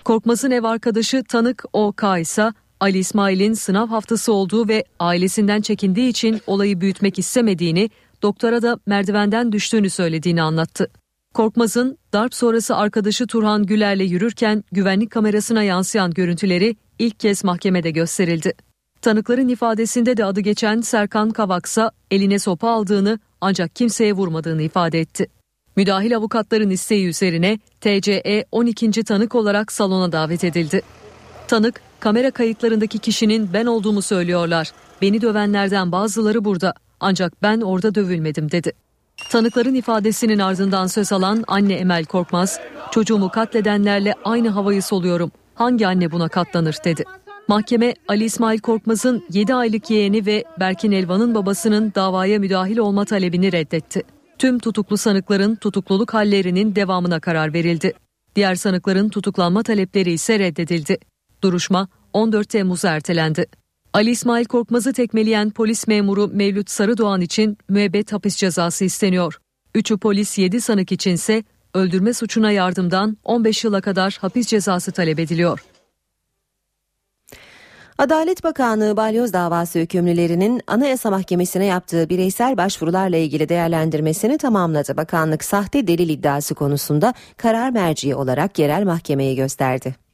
Korkmaz'ın ev arkadaşı tanık O.K. ise Ali İsmail'in sınav haftası olduğu ve ailesinden çekindiği için olayı büyütmek istemediğini, doktora da merdivenden düştüğünü söylediğini anlattı. Korkmaz'ın darp sonrası arkadaşı Turhan Güler'le yürürken güvenlik kamerasına yansıyan görüntüleri ilk kez mahkemede gösterildi. Tanıkların ifadesinde de adı geçen Serkan Kavaksa eline sopa aldığını ancak kimseye vurmadığını ifade etti. Müdahil avukatların isteği üzerine TCE 12. tanık olarak salona davet edildi. Tanık, kamera kayıtlarındaki kişinin ben olduğumu söylüyorlar. Beni dövenlerden bazıları burada ancak ben orada dövülmedim dedi. Tanıkların ifadesinin ardından söz alan anne Emel Korkmaz, çocuğumu katledenlerle aynı havayı soluyorum. Hangi anne buna katlanır dedi. Mahkeme Ali İsmail Korkmaz'ın 7 aylık yeğeni ve Berkin Elvan'ın babasının davaya müdahil olma talebini reddetti. Tüm tutuklu sanıkların tutukluluk hallerinin devamına karar verildi. Diğer sanıkların tutuklanma talepleri ise reddedildi. Duruşma 14 Temmuz'a ertelendi. Ali İsmail Korkmaz'ı tekmeleyen polis memuru Mevlüt Sarıdoğan için müebbet hapis cezası isteniyor. Üçü polis 7 sanık içinse öldürme suçuna yardımdan 15 yıla kadar hapis cezası talep ediliyor. Adalet Bakanlığı balyoz davası hükümlülerinin Anayasa Mahkemesi'ne yaptığı bireysel başvurularla ilgili değerlendirmesini tamamladı. Bakanlık sahte delil iddiası konusunda karar merci olarak yerel mahkemeyi gösterdi.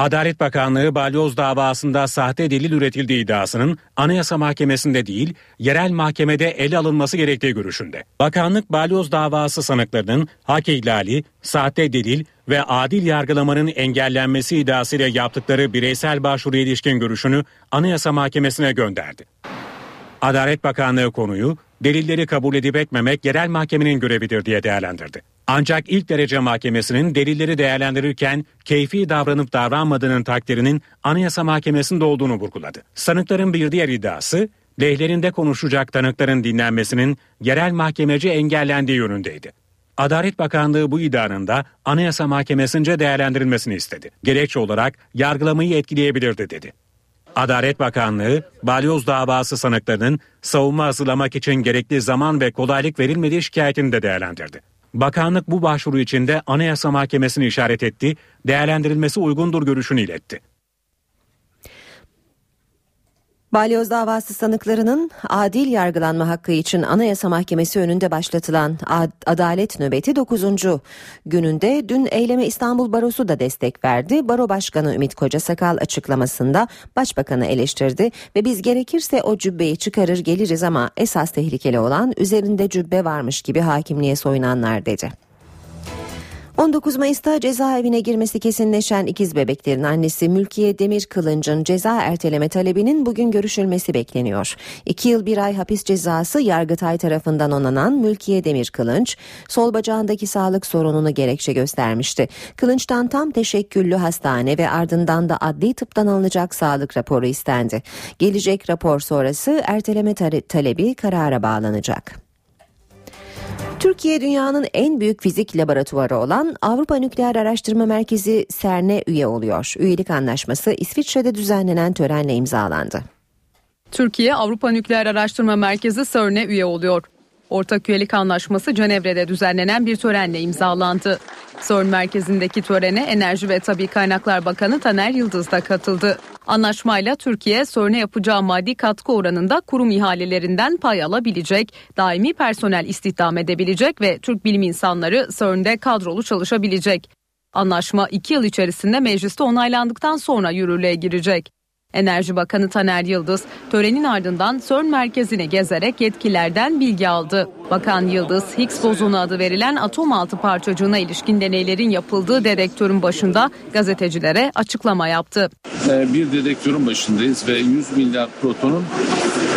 Adalet Bakanlığı balyoz davasında sahte delil üretildiği iddiasının Anayasa Mahkemesi'nde değil, yerel mahkemede ele alınması gerektiği görüşünde. Bakanlık balyoz davası sanıklarının hak ihlali, sahte delil ve adil yargılamanın engellenmesi iddiasıyla yaptıkları bireysel başvuru ilişkin görüşünü Anayasa Mahkemesi'ne gönderdi. Adalet Bakanlığı konuyu delilleri kabul edip etmemek yerel mahkemenin görevidir diye değerlendirdi. Ancak ilk derece mahkemesinin delilleri değerlendirirken keyfi davranıp davranmadığının takdirinin Anayasa Mahkemesi'nde olduğunu vurguladı. Sanıkların bir diğer iddiası lehlerinde konuşacak tanıkların dinlenmesinin yerel mahkemece engellendiği yönündeydi. Adalet Bakanlığı bu iddianın da Anayasa Mahkemesi'nce değerlendirilmesini istedi. Gerekçe olarak yargılamayı etkileyebilirdi dedi. Adalet Bakanlığı, balyoz davası sanıklarının savunma hazırlamak için gerekli zaman ve kolaylık verilmediği şikayetini de değerlendirdi. Bakanlık bu başvuru içinde Anayasa Mahkemesi'ni işaret etti, değerlendirilmesi uygundur görüşünü iletti. Balyoz davası sanıklarının adil yargılanma hakkı için Anayasa Mahkemesi önünde başlatılan adalet nöbeti 9. gününde dün eyleme İstanbul Barosu da destek verdi. Baro Başkanı Ümit Kocasakal açıklamasında Başbakanı eleştirdi ve biz gerekirse o cübbeyi çıkarır geliriz ama esas tehlikeli olan üzerinde cübbe varmış gibi hakimliğe soyunanlar dedi. 19 Mayıs'ta cezaevine girmesi kesinleşen ikiz bebeklerin annesi Mülkiye Demir Kılınç'ın ceza erteleme talebinin bugün görüşülmesi bekleniyor. İki yıl bir ay hapis cezası Yargıtay tarafından onanan Mülkiye Demir Kılınç, sol bacağındaki sağlık sorununu gerekçe göstermişti. Kılınç'tan tam teşekküllü hastane ve ardından da adli tıptan alınacak sağlık raporu istendi. Gelecek rapor sonrası erteleme talebi karara bağlanacak. Türkiye dünyanın en büyük fizik laboratuvarı olan Avrupa Nükleer Araştırma Merkezi CERN'e üye oluyor. Üyelik anlaşması İsviçre'de düzenlenen törenle imzalandı. Türkiye Avrupa Nükleer Araştırma Merkezi CERN'e üye oluyor. Ortak üyelik anlaşması Cenevre'de düzenlenen bir törenle imzalandı. CERN merkezindeki törene Enerji ve Tabi Kaynaklar Bakanı Taner Yıldız da katıldı. Anlaşmayla Türkiye CERN'e yapacağı maddi katkı oranında kurum ihalelerinden pay alabilecek, daimi personel istihdam edebilecek ve Türk bilim insanları CERN'de kadrolu çalışabilecek. Anlaşma iki yıl içerisinde mecliste onaylandıktan sonra yürürlüğe girecek. Enerji Bakanı Taner Yıldız törenin ardından CERN merkezini gezerek yetkililerden bilgi aldı. Bakan Yıldız, Higgs bozonu adı verilen atom altı parçacığına ilişkin deneylerin yapıldığı dedektörün başında gazetecilere açıklama yaptı. Ee, bir dedektörün başındayız ve 100 milyar protonun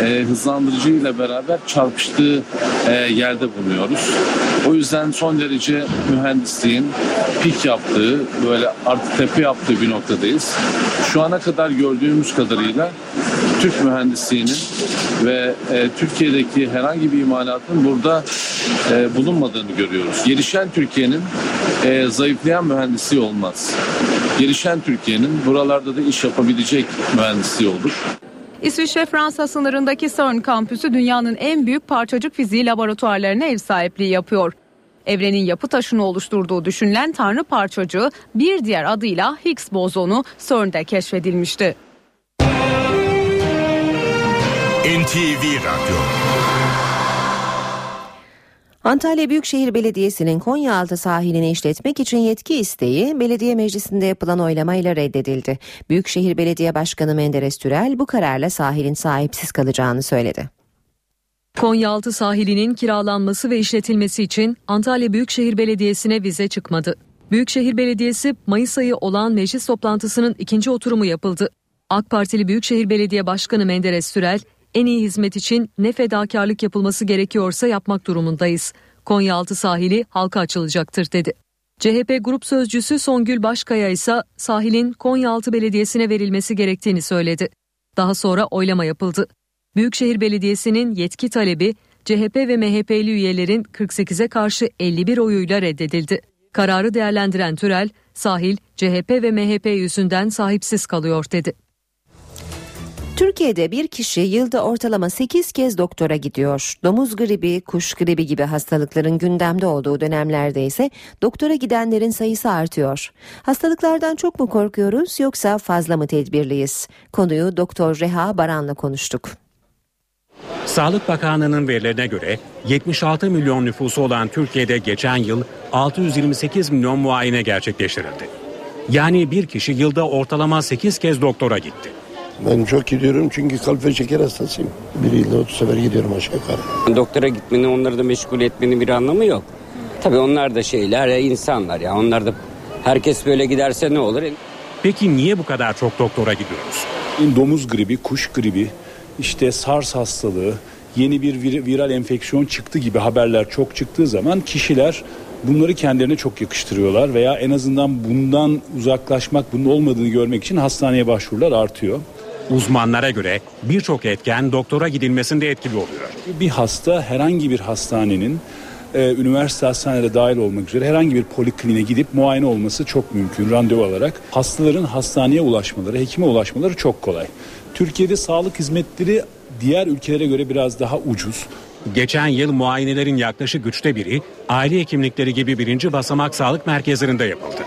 e, hızlandırıcı ile beraber çarpıştığı e, yerde bulunuyoruz. O yüzden son derece mühendisliğin pik yaptığı, böyle artık tepe yaptığı bir noktadayız. Şu ana kadar gördüğümüz kadarıyla Türk mühendisliğinin ve e, Türkiye'deki herhangi bir imalatın burada e, bulunmadığını görüyoruz. Gelişen Türkiye'nin e, zayıflayan mühendisliği olmaz. Gelişen Türkiye'nin buralarda da iş yapabilecek mühendisliği olur. İsviçre Fransa sınırındaki CERN kampüsü dünyanın en büyük parçacık fiziği laboratuvarlarına ev sahipliği yapıyor. Evrenin yapı taşını oluşturduğu düşünülen tanrı parçacığı bir diğer adıyla Higgs bozonu CERN'de keşfedilmişti. NTV Radyo Antalya Büyükşehir Belediyesi'nin Konyaaltı sahilini işletmek için yetki isteği belediye meclisinde yapılan oylamayla reddedildi. Büyükşehir Belediye Başkanı Menderes Türel bu kararla sahilin sahipsiz kalacağını söyledi. Konyaaltı sahilinin kiralanması ve işletilmesi için Antalya Büyükşehir Belediyesi'ne vize çıkmadı. Büyükşehir Belediyesi Mayıs ayı olan meclis toplantısının ikinci oturumu yapıldı. AK Partili Büyükşehir Belediye Başkanı Menderes Sürel, en iyi hizmet için ne fedakarlık yapılması gerekiyorsa yapmak durumundayız. Konyaaltı sahili halka açılacaktır dedi. CHP Grup Sözcüsü Songül Başkaya ise sahilin Konyaaltı Belediyesi'ne verilmesi gerektiğini söyledi. Daha sonra oylama yapıldı. Büyükşehir Belediyesi'nin yetki talebi CHP ve MHP'li üyelerin 48'e karşı 51 oyuyla reddedildi. Kararı değerlendiren Türel, sahil CHP ve MHP yüzünden sahipsiz kalıyor dedi. Türkiye'de bir kişi yılda ortalama 8 kez doktora gidiyor. Domuz gribi, kuş gribi gibi hastalıkların gündemde olduğu dönemlerde ise doktora gidenlerin sayısı artıyor. Hastalıklardan çok mu korkuyoruz yoksa fazla mı tedbirliyiz? Konuyu Doktor Reha Baran'la konuştuk. Sağlık Bakanlığı'nın verilerine göre 76 milyon nüfusu olan Türkiye'de geçen yıl 628 milyon muayene gerçekleştirildi. Yani bir kişi yılda ortalama 8 kez doktora gitti. Ben çok gidiyorum çünkü kalp ve şeker hastasıyım. Bir yılda 30 sefer gidiyorum aşağı yukarı. Doktora gitmenin onları da meşgul etmenin bir anlamı yok. Tabii onlar da şeyler ya insanlar ya onlar da herkes böyle giderse ne olur? Peki niye bu kadar çok doktora gidiyoruz? Domuz gribi, kuş gribi, işte SARS hastalığı, yeni bir vir- viral enfeksiyon çıktı gibi haberler çok çıktığı zaman kişiler bunları kendilerine çok yakıştırıyorlar veya en azından bundan uzaklaşmak, bunun olmadığını görmek için hastaneye başvurular artıyor. Uzmanlara göre birçok etken doktora gidilmesinde etkili oluyor. Bir hasta herhangi bir hastanenin e, üniversite hastaneleri dahil olmak üzere herhangi bir polikliniğe gidip muayene olması çok mümkün randevu alarak. Hastaların hastaneye ulaşmaları, hekime ulaşmaları çok kolay. Türkiye'de sağlık hizmetleri diğer ülkelere göre biraz daha ucuz. Geçen yıl muayenelerin yaklaşık üçte biri aile hekimlikleri gibi birinci basamak sağlık merkezlerinde yapıldı.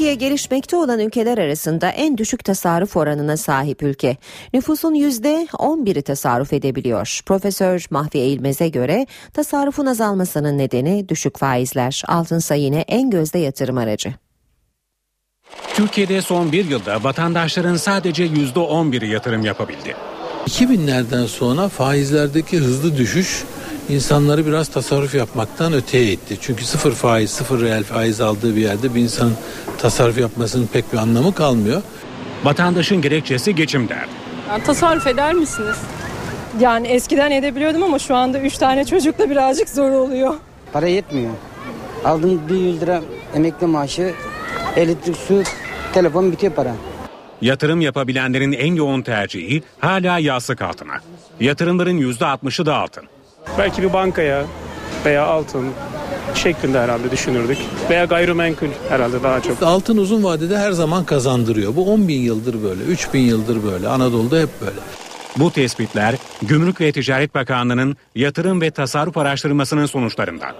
Türkiye gelişmekte olan ülkeler arasında en düşük tasarruf oranına sahip ülke. Nüfusun %11'i tasarruf edebiliyor. Profesör Mahfi Eğilmez'e göre tasarrufun azalmasının nedeni düşük faizler. Altınsa yine en gözde yatırım aracı. Türkiye'de son bir yılda vatandaşların sadece %11'i yatırım yapabildi. 2000'lerden sonra faizlerdeki hızlı düşüş insanları biraz tasarruf yapmaktan öteye itti. Çünkü sıfır faiz, sıfır reel faiz aldığı bir yerde bir insanın tasarruf yapmasının pek bir anlamı kalmıyor. Vatandaşın gerekçesi geçim derdi. Yani tasarruf eder misiniz? Yani eskiden edebiliyordum ama şu anda 3 tane çocukla birazcık zor oluyor. Para yetmiyor. Aldım bir 100 lira emekli maaşı, elektrik, su, telefon bitiyor para. Yatırım yapabilenlerin en yoğun tercihi hala yastık altına. Yatırımların %60'ı da altın. Belki bir bankaya veya altın şeklinde herhalde düşünürdük. Veya gayrimenkul herhalde daha çok. Altın uzun vadede her zaman kazandırıyor. Bu 10 bin yıldır böyle, 3 bin yıldır böyle. Anadolu'da hep böyle. Bu tespitler Gümrük ve Ticaret Bakanlığı'nın yatırım ve tasarruf araştırmasının sonuçlarından.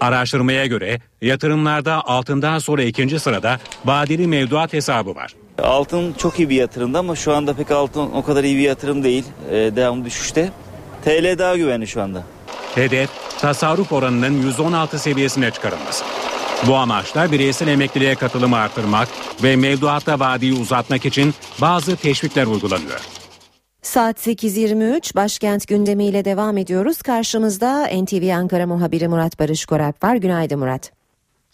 Araştırmaya göre yatırımlarda altından sonra ikinci sırada vadeli mevduat hesabı var. Altın çok iyi bir yatırımdı ama şu anda pek altın o kadar iyi bir yatırım değil. Ee, devamlı düşüşte. TL daha güvenli şu anda. Hedef tasarruf oranının %16 seviyesine çıkarılması. Bu amaçla bireysel emekliliğe katılımı artırmak ve mevduatta vadiyi uzatmak için bazı teşvikler uygulanıyor. Saat 8.23 başkent gündemiyle devam ediyoruz. Karşımızda NTV Ankara muhabiri Murat Barış Korap var. Günaydın Murat.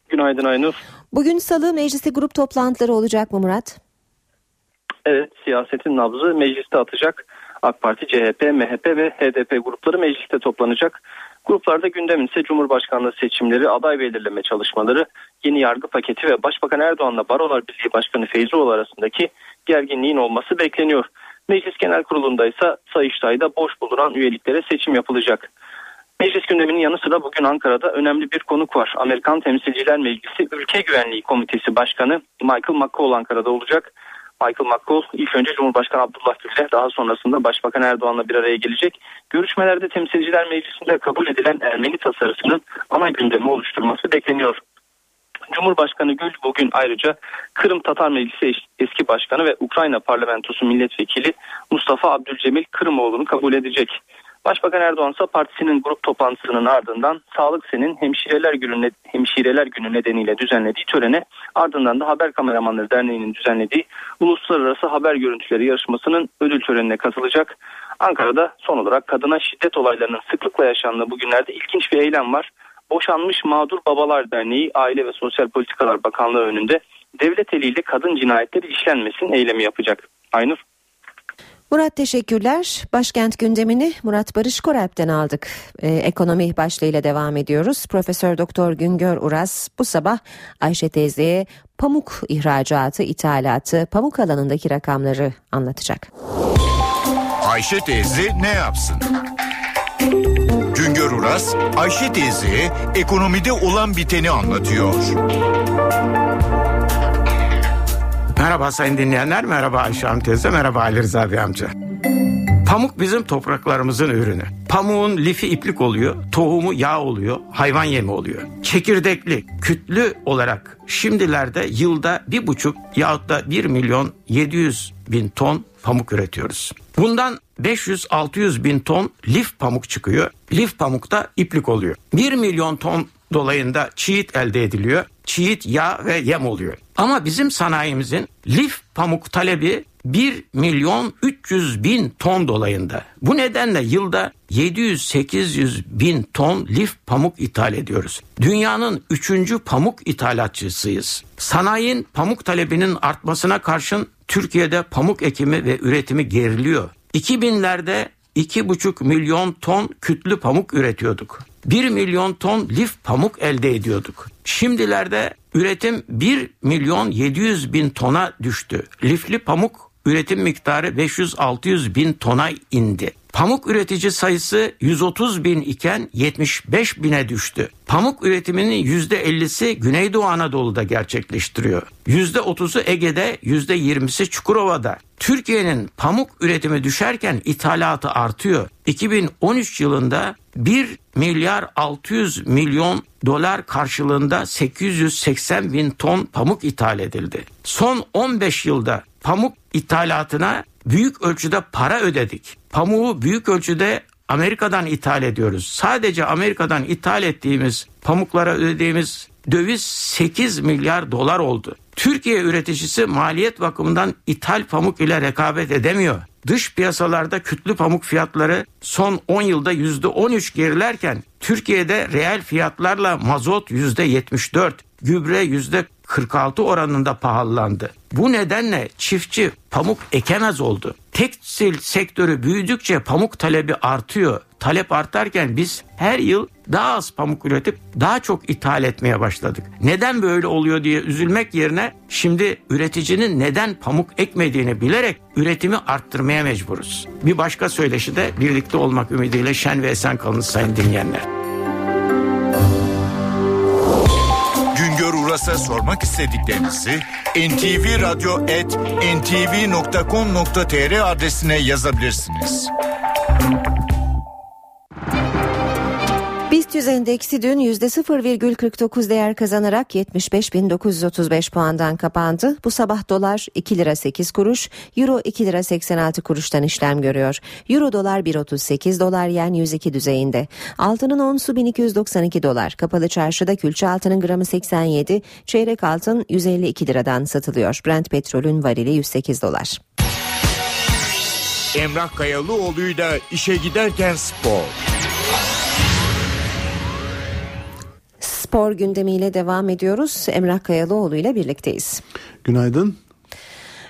Günaydın Aynur. Bugün salı mecliste grup toplantıları olacak mı Murat? Evet siyasetin nabzı mecliste atacak. AK Parti, CHP, MHP ve HDP grupları mecliste toplanacak. Gruplarda gündem ise Cumhurbaşkanlığı seçimleri, aday belirleme çalışmaları, yeni yargı paketi ve Başbakan Erdoğan'la Barolar Birliği Başkanı Feyzoğlu arasındaki gerginliğin olması bekleniyor. Meclis Genel Kurulu'nda ise Sayıştay'da boş bulunan üyeliklere seçim yapılacak. Meclis gündeminin yanı sıra bugün Ankara'da önemli bir konuk var. Amerikan Temsilciler Meclisi Ülke Güvenliği Komitesi Başkanı Michael McCall Ankara'da olacak. Michael McCall ilk önce Cumhurbaşkanı Abdullah Gül'le daha sonrasında Başbakan Erdoğan'la bir araya gelecek. Görüşmelerde Temsilciler Meclisi'nde kabul edilen Ermeni tasarısının ana gündemi oluşturması bekleniyor. Cumhurbaşkanı Gül bugün ayrıca Kırım Tatar Meclisi eski başkanı ve Ukrayna Parlamentosu milletvekili Mustafa Abdülcemil Kırımoğlu'nu kabul edecek. Başbakan Erdoğan ise partisinin grup toplantısının ardından Sağlık Sen'in Hemşireler Günü, Hemşireler Günü nedeniyle düzenlediği törene ardından da Haber Kameramanları Derneği'nin düzenlediği Uluslararası Haber Görüntüleri yarışmasının ödül törenine katılacak. Ankara'da son olarak kadına şiddet olaylarının sıklıkla yaşandığı bugünlerde ilginç bir eylem var. Boşanmış Mağdur Babalar Derneği Aile ve Sosyal Politikalar Bakanlığı önünde devlet eliyle kadın cinayetleri işlenmesin eylemi yapacak. Aynur. Murat teşekkürler. Başkent gündemini Murat Barış Koralp'ten aldık. Ee, ekonomi başlığıyla devam ediyoruz. Profesör Doktor Güngör Uras bu sabah Ayşe teyzeye pamuk ihracatı, ithalatı, pamuk alanındaki rakamları anlatacak. Ayşe teyze ne yapsın? Güngör Uras, Ayşe teyze ekonomide olan biteni anlatıyor. Merhaba sayın dinleyenler, merhaba Ayşe Hanım teyze, merhaba Ali Rıza Bey amca. Pamuk bizim topraklarımızın ürünü. Pamuğun lifi iplik oluyor, tohumu yağ oluyor, hayvan yemi oluyor. Çekirdekli, kütlü olarak şimdilerde yılda bir buçuk yahut da bir milyon 700 bin ton pamuk üretiyoruz. Bundan 500-600 bin ton lif pamuk çıkıyor. Lif pamuk da iplik oluyor. 1 milyon ton dolayında çiğit elde ediliyor. Çiğit yağ ve yem oluyor. Ama bizim sanayimizin lif pamuk talebi 1 milyon 300 bin ton dolayında. Bu nedenle yılda 700-800 bin ton lif pamuk ithal ediyoruz. Dünyanın 3. pamuk ithalatçısıyız. Sanayinin pamuk talebinin artmasına karşın Türkiye'de pamuk ekimi ve üretimi geriliyor. 2000'lerde 2,5 milyon ton kütlü pamuk üretiyorduk. 1 milyon ton lif pamuk elde ediyorduk. Şimdilerde üretim 1 milyon 700 bin tona düştü. Lifli pamuk üretim miktarı 500-600 bin tona indi. Pamuk üretici sayısı 130 bin iken 75 bine düştü. Pamuk üretiminin %50'si Güneydoğu Anadolu'da gerçekleştiriyor. %30'u Ege'de, %20'si Çukurova'da. Türkiye'nin pamuk üretimi düşerken ithalatı artıyor. 2013 yılında 1 milyar 600 milyon dolar karşılığında 880 bin ton pamuk ithal edildi. Son 15 yılda pamuk ithalatına büyük ölçüde para ödedik. Pamuğu büyük ölçüde Amerika'dan ithal ediyoruz. Sadece Amerika'dan ithal ettiğimiz pamuklara ödediğimiz döviz 8 milyar dolar oldu. Türkiye üreticisi maliyet bakımından ithal pamuk ile rekabet edemiyor. Dış piyasalarda kütlü pamuk fiyatları son 10 yılda %13 gerilerken Türkiye'de reel fiyatlarla mazot %74, gübre %46 oranında pahalandı. Bu nedenle çiftçi pamuk ekemez oldu. Tekstil sektörü büyüdükçe pamuk talebi artıyor. Talep artarken biz her yıl daha az pamuk üretip daha çok ithal etmeye başladık. Neden böyle oluyor diye üzülmek yerine şimdi üreticinin neden pamuk ekmediğini bilerek üretimi arttırmaya mecburuz. Bir başka söyleşi de birlikte olmak ümidiyle şen ve esen kalınız sayın dinleyenler. Uras'a sormak istediklerinizi ntvradio.ntv.com.tr adresine yazabilirsiniz. BIST 100 endeksi dün %0,49 değer kazanarak 75.935 puandan kapandı. Bu sabah dolar 2 lira 8 kuruş, euro 2 lira 86 kuruştan işlem görüyor. Euro dolar 1.38 dolar yen 102 düzeyinde. Altının onsu 1292 dolar. Kapalı çarşıda külçe altının gramı 87, çeyrek altın 152 liradan satılıyor. Brent petrolün varili 108 dolar. Emrah Kayalıoğlu'yla işe giderken spor. Spor gündemiyle devam ediyoruz. Emrah Kayalıoğlu ile birlikteyiz. Günaydın.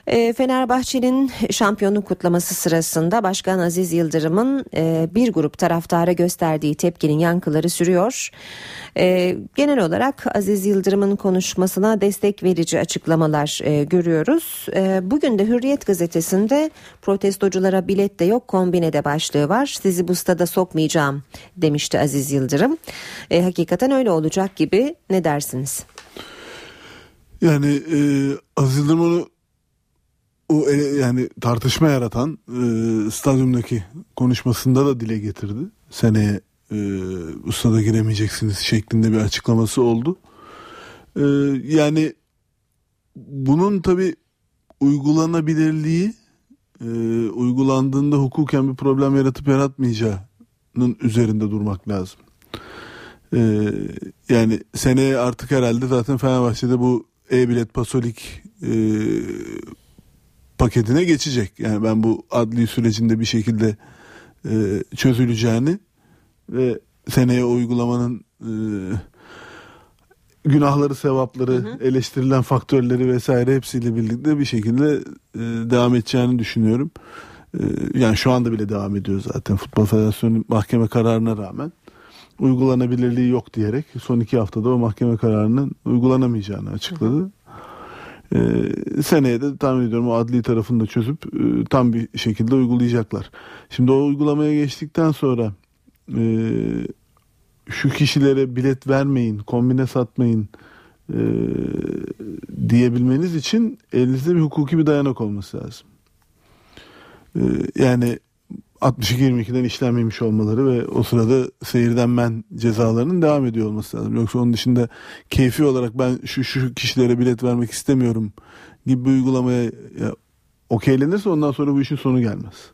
E, Fenerbahçe'nin şampiyonluk kutlaması sırasında Başkan Aziz Yıldırım'ın e, bir grup taraftara gösterdiği tepkinin yankıları sürüyor. E, genel olarak Aziz Yıldırım'ın konuşmasına destek verici açıklamalar e, görüyoruz. E, bugün de Hürriyet gazetesinde protestoculara bilet de yok kombine de başlığı var. Sizi bu stada sokmayacağım demişti Aziz Yıldırım. Hakikaten öyle olacak gibi ne dersiniz? Yani e, Aziz Yıldırım onu o yani tartışma yaratan e, stadyumdaki konuşmasında da dile getirdi. Seneye e, ustada giremeyeceksiniz şeklinde bir açıklaması oldu. E, yani bunun tabi uygulanabilirliği e, uygulandığında hukuken bir problem yaratıp yaratmayacağının üzerinde durmak lazım. E, yani seneye artık herhalde zaten Fenerbahçe'de bu e-bilet pasolik e, paketine geçecek. Yani ben bu adli sürecinde bir şekilde e, çözüleceğini ve seneye uygulamanın e, günahları, sevapları, hı hı. eleştirilen faktörleri vesaire hepsiyle birlikte bir şekilde e, devam edeceğini düşünüyorum. E, yani şu anda bile devam ediyor zaten Futbol Federasyonu mahkeme kararına rağmen uygulanabilirliği yok diyerek son iki haftada o mahkeme kararının uygulanamayacağını açıkladı. Hı hı. Ee, seneye de tahmin ediyorum o adli tarafını da çözüp e, tam bir şekilde uygulayacaklar. Şimdi o uygulamaya geçtikten sonra e, şu kişilere bilet vermeyin, kombine satmayın e, diyebilmeniz için elinizde bir hukuki bir dayanak olması lazım. E, yani 62-22'den işlenmemiş olmaları ve o sırada seyirden men cezalarının devam ediyor olması lazım. Yoksa onun dışında keyfi olarak ben şu şu kişilere bilet vermek istemiyorum gibi bir uygulamaya ya, okeylenirse ondan sonra bu işin sonu gelmez.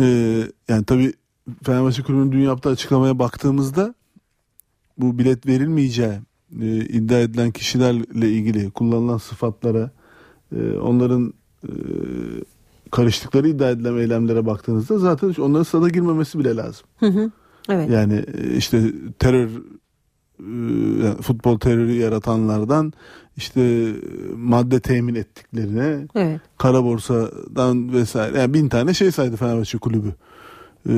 Ee, yani tabii Fenerbahçe Kulübü'nün dün yaptığı açıklamaya baktığımızda bu bilet verilmeyeceği e, iddia edilen kişilerle ilgili kullanılan sıfatlara e, onların e, karıştıkları iddia edilen eylemlere baktığınızda zaten onların stada girmemesi bile lazım. Hı hı. Evet. Yani e, işte terör e, yani futbol terörü yaratanlardan işte e, madde temin ettiklerine Evet. kara borsadan vesaire yani bin tane şey saydı Fenerbahçe kulübü e,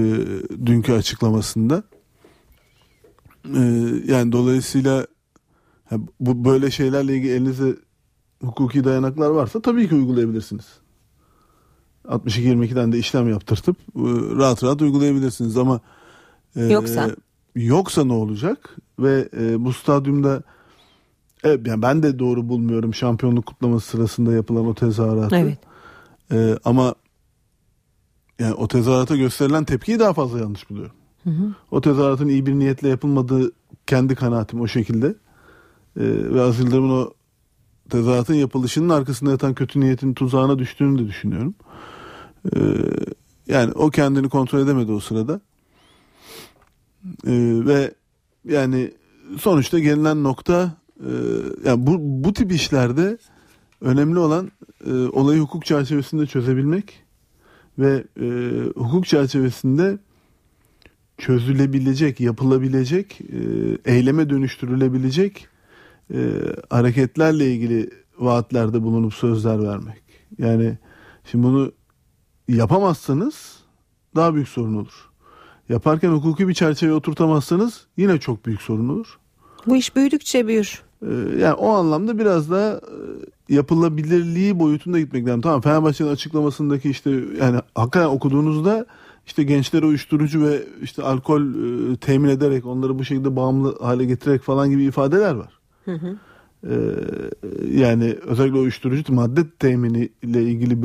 dünkü açıklamasında. E, yani dolayısıyla bu böyle şeylerle ilgili elinizde hukuki dayanaklar varsa tabii ki uygulayabilirsiniz. 62-22'den de işlem yaptırtıp e, rahat rahat uygulayabilirsiniz ama e, Yoksa? yoksa ne olacak ve e, bu stadyumda evet, yani ben de doğru bulmuyorum şampiyonluk kutlaması sırasında yapılan o tezahüratı. Evet. E, ama yani o tezahürata gösterilen tepkiyi daha fazla yanlış buluyorum. Hı hı. O tezahüratın iyi bir niyetle yapılmadığı kendi kanaatim o şekilde. E, ve Aziz Yıldırım'ın o tezahüratın yapılışının arkasında yatan kötü niyetin tuzağına düştüğünü de düşünüyorum. E, yani o kendini kontrol edemedi o sırada. E, ve yani sonuçta gelinen nokta e, yani bu, bu tip işlerde önemli olan e, olayı hukuk çerçevesinde çözebilmek ve e, hukuk çerçevesinde çözülebilecek, yapılabilecek, e, eyleme dönüştürülebilecek e, hareketlerle ilgili vaatlerde bulunup sözler vermek. Yani şimdi bunu yapamazsanız daha büyük sorun olur. Yaparken hukuki bir çerçeve oturtamazsanız yine çok büyük sorun olur. Bu iş büyüdükçe büyür. Ee, yani o anlamda biraz daha e, yapılabilirliği boyutunda gitmek lazım. Tamam Fenerbahçe'nin açıklamasındaki işte yani hakikaten okuduğunuzda işte gençlere uyuşturucu ve işte alkol e, temin ederek onları bu şekilde bağımlı hale getirerek falan gibi ifadeler var. Hı hı. Ee, yani özellikle uyuşturucu madde temini ile ilgili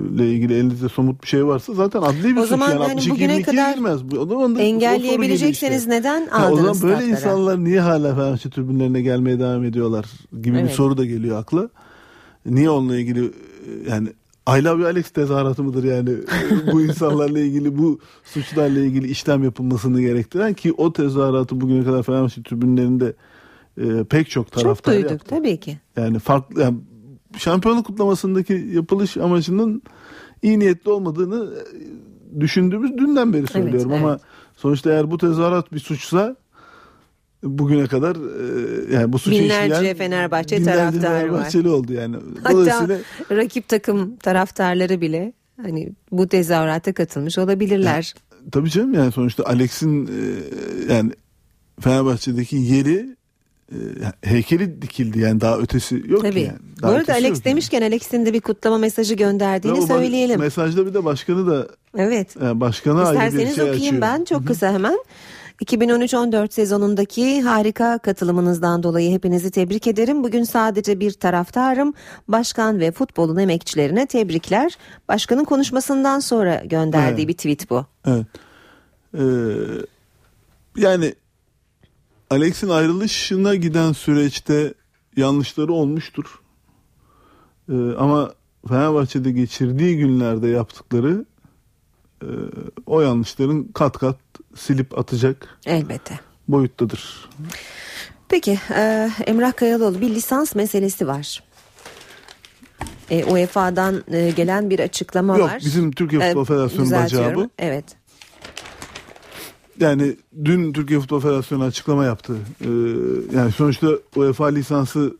bölümle ilgili elinizde somut bir şey varsa zaten adli bir O suç zaman yani hani 62 bugüne 22'ye kadar girmez. O zaman da Engelleyebilecekseniz geliyor neden işte. Ha, o aldınız zaman böyle statlara? insanlar niye hala Fenerbahçe tribünlerine gelmeye devam ediyorlar gibi bir Evet. soru da geliyor akla. Niye onunla ilgili yani I love you Alex tezahüratı mıdır yani bu insanlarla ilgili bu suçlarla ilgili işlem yapılmasını gerektiren ki o tezahüratı bugüne kadar Fenerbahçe tribünlerinde e, pek çok Çok taraftar duyduk yaptı. tabii ki. Yani farklı yani şampiyonluk kutlamasındaki yapılış amacının iyi niyetli olmadığını e, düşündüğümüz dünden beri söylüyorum evet. ama sonuçta eğer bu tezahürat bir suçsa bugüne kadar e, yani bu suçu Binlerce işleyen Fenerbahçe binlerce taraftarı var. Oldu yani. Hatta rakip takım taraftarları bile hani bu tezahürata katılmış olabilirler. tabii canım yani sonuçta Alex'in e, yani Fenerbahçe'deki yeri heykeli dikildi yani daha ötesi yok Tabii. yani. Bu Daha arada ötesi Alex yok. demişken Alex'in de bir kutlama mesajı gönderdiğini söyleyelim. Mesajda bir de başkanı da Evet. yani başkana ayrı bir İsterseniz şey okuyayım açıyor. ben çok kısa hemen. 2013-14 sezonundaki harika katılımınızdan dolayı hepinizi tebrik ederim. Bugün sadece bir taraftarım. Başkan ve futbolun emekçilerine tebrikler. Başkanın konuşmasından sonra gönderdiği Evet. bir tweet bu. Evet. Ee, yani Alex'in ayrılışına giden süreçte yanlışları olmuştur. Ee, ama Fenerbahçe'de geçirdiği günlerde yaptıkları e, o yanlışların kat kat silip atacak Elbette. boyuttadır. Peki e, Emrah Kayalıoğlu bir lisans meselesi var. E, UEFA'dan e, gelen bir açıklama Yok, var. bizim Türkiye Futbol Federasyonu düzeltiyorum. bacağı bu. Evet. Yani dün Türkiye Futbol Federasyonu açıklama yaptı. Ee, yani sonuçta UEFA lisansı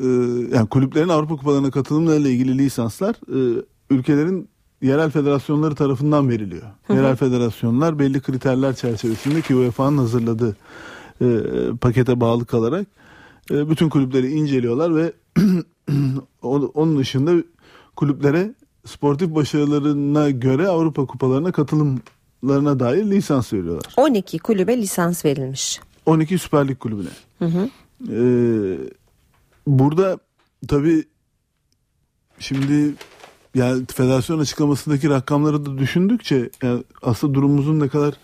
e, yani kulüplerin Avrupa Kupalarına katılımlarıyla ilgili lisanslar e, ülkelerin yerel federasyonları tarafından veriliyor. Hı hı. Yerel federasyonlar belli kriterler çerçevesinde ki UEFA'nın hazırladığı e, pakete bağlı kalarak e, bütün kulüpleri inceliyorlar ve onun dışında kulüplere sportif başarılarına göre Avrupa Kupalarına katılımlarına dair lisans veriyorlar. 12 kulübe lisans verilmiş. 12 Süper Lig kulübüne. Hı hı. Ee, burada tabii şimdi yani federasyon açıklamasındaki rakamları da düşündükçe yani aslında durumumuzun ne kadar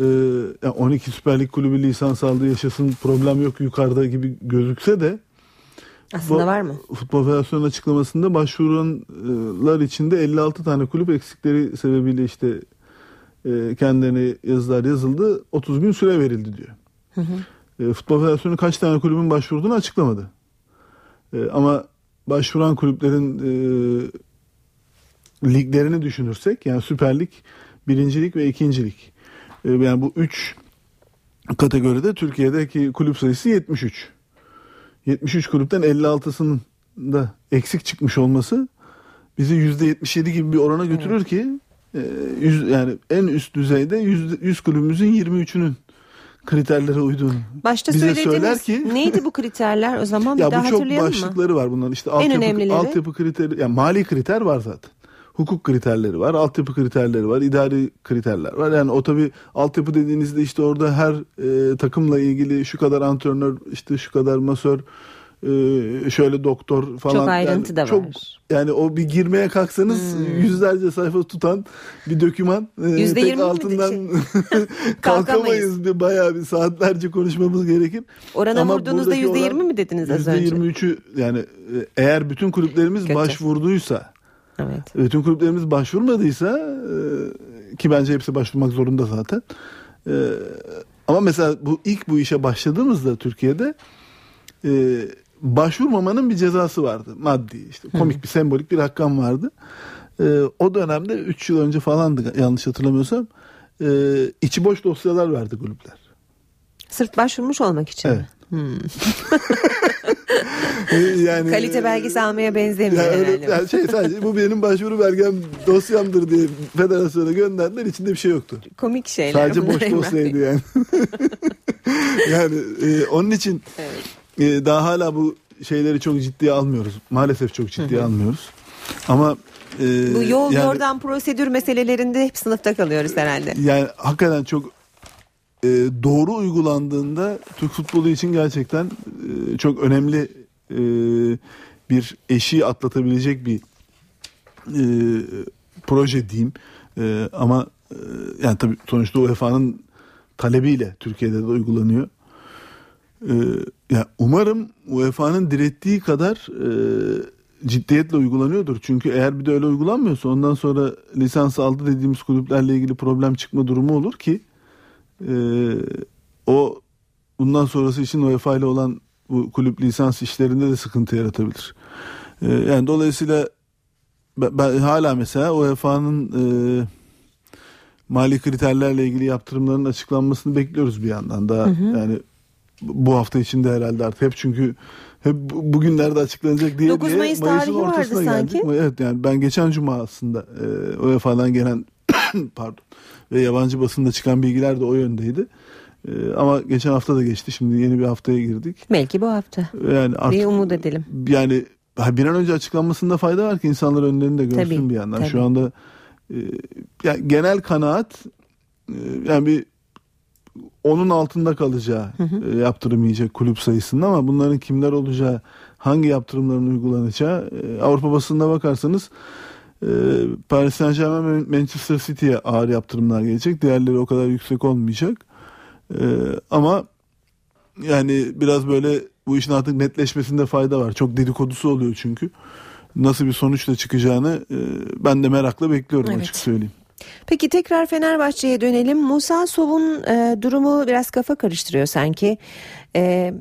e, yani 12 Süper Lig kulübü lisans aldı yaşasın problem yok yukarıda gibi gözükse de Aslında bu- var mı? Futbol Federasyonu açıklamasında başvuranlar içinde 56 tane kulüp eksikleri sebebiyle işte e, kendilerine yazılar yazıldı 30 gün süre verildi diyor. Hı hı. E, Futbol Federasyonu kaç tane kulübün başvurduğunu açıklamadı. E, ama başvuran kulüplerin e, liglerini düşünürsek yani Süper Lig, Birincilik ve İkincilik. E, yani bu üç kategoride Türkiye'deki kulüp sayısı 73. 73 kulüpten 56'sının da eksik çıkmış olması bizi %77 gibi bir orana götürür evet. ki yüz, yani en üst düzeyde 100, 100 kulübümüzün 23'ünün kriterlere uyduğunu Başta bize söyler ki neydi bu kriterler o zaman bir ya daha bu çok hatırlayalım mı? başlıkları var bunların işte altyapı, altyapı kriteri yani mali kriter var zaten. Hukuk kriterleri var, altyapı kriterleri var, idari kriterler var. Yani o tabi altyapı dediğinizde işte orada her e, takımla ilgili şu kadar antrenör, işte şu kadar masör, e, şöyle doktor falan. Çok ayrıntı yani da çok, var. Yani o bir girmeye kalksanız Hmm. yüzlerce sayfa tutan bir doküman. E, Yüzde yirmi mi altından Kalkamayız. Bir, bayağı bir saatlerce konuşmamız gerekir. Orana Ama vurduğunuzda yüzde yirmi mi dediniz az önce? %23'ü yani e, eğer bütün kulüplerimiz Kötü. başvurduysa Evet. bütün kulüplerimiz başvurmadıysa e, ki bence hepsi başvurmak zorunda zaten. E, ama mesela bu ilk bu işe başladığımızda Türkiye'de e, başvurmamanın bir cezası vardı. Maddi işte komik bir sembolik bir rakam vardı. E, o dönemde 3 yıl önce falandı yanlış hatırlamıyorsam. E, içi boş dosyalar verdi kulüpler. Sırf başvurmuş olmak için mi? Hmm. E, yani Kalite belgesi almaya benzemiyor Yani öyle- herhalde. yani şey sadece bu benim başvuru belgem dosyamdır diye federasyona gönderdiler içinde bir şey yoktu. Komik şeyler Sadece boş dosyaydı yani. yani e, onun için e, daha hala bu şeyleri çok ciddiye almıyoruz. Maalesef çok ciddiye almıyoruz. Ama e, Bu yol yani, yordan prosedür meselelerinde hep sınıfta kalıyoruz herhalde. yani hakikaten çok e, doğru uygulandığında Türk futbolu için gerçekten e, çok önemli e, bir eşiği atlatabilecek bir e, proje diyeyim. E, ama e, yani tabii sonuçta UEFA'nın talebiyle Türkiye'de de uygulanıyor. E, ya umarım UEFA'nın direttiği kadar e, ciddiyetle uygulanıyordur. Çünkü eğer bir de öyle uygulanmıyorsa ondan sonra lisans aldı dediğimiz kulüplerle ilgili problem çıkma durumu olur ki e, o bundan sonrası için UEFA ile olan bu kulüp lisans işlerinde de sıkıntı yaratabilir. E, yani dolayısıyla ben, ben hala mesela UEFA'nın e, mali kriterlerle ilgili yaptırımların açıklanmasını bekliyoruz bir yandan. Daha Hı hı. yani bu hafta içinde herhalde artık hep çünkü hep bu- bugünlerde açıklanacak diye 9 diye Mayıs Mayıs'ın tarihi vardı ortasına sanki. geldik. Evet yani ben geçen cuma aslında e, UEFA'dan gelen pardon ve yabancı basında çıkan bilgiler de o yöndeydi. E, ama geçen hafta da geçti. Şimdi yeni bir haftaya girdik. Belki bu hafta. Yani artık Bir umut edelim. yani bir an önce açıklanmasında fayda var ki insanlar önlerinde görsün Tabii, bir yandan. tabii. Şu anda e, yani genel kanaat e, yani bir onun altında kalacağı e, yaptırım yiyecek kulüp sayısında ama bunların kimler olacağı, hangi yaptırımların uygulanacağı e, Avrupa basınına bakarsanız e, Paris Saint Germain Manchester City'ye ağır yaptırımlar gelecek. Diğerleri o kadar yüksek olmayacak. Ama yani biraz böyle bu işin artık netleşmesinde fayda var. Çok dedikodusu oluyor çünkü. Nasıl bir sonuçla çıkacağını ben de merakla bekliyorum Evet. açık söyleyeyim. Peki tekrar Fenerbahçe'ye dönelim. Musa Sov'un e, durumu biraz kafa karıştırıyor sanki. E,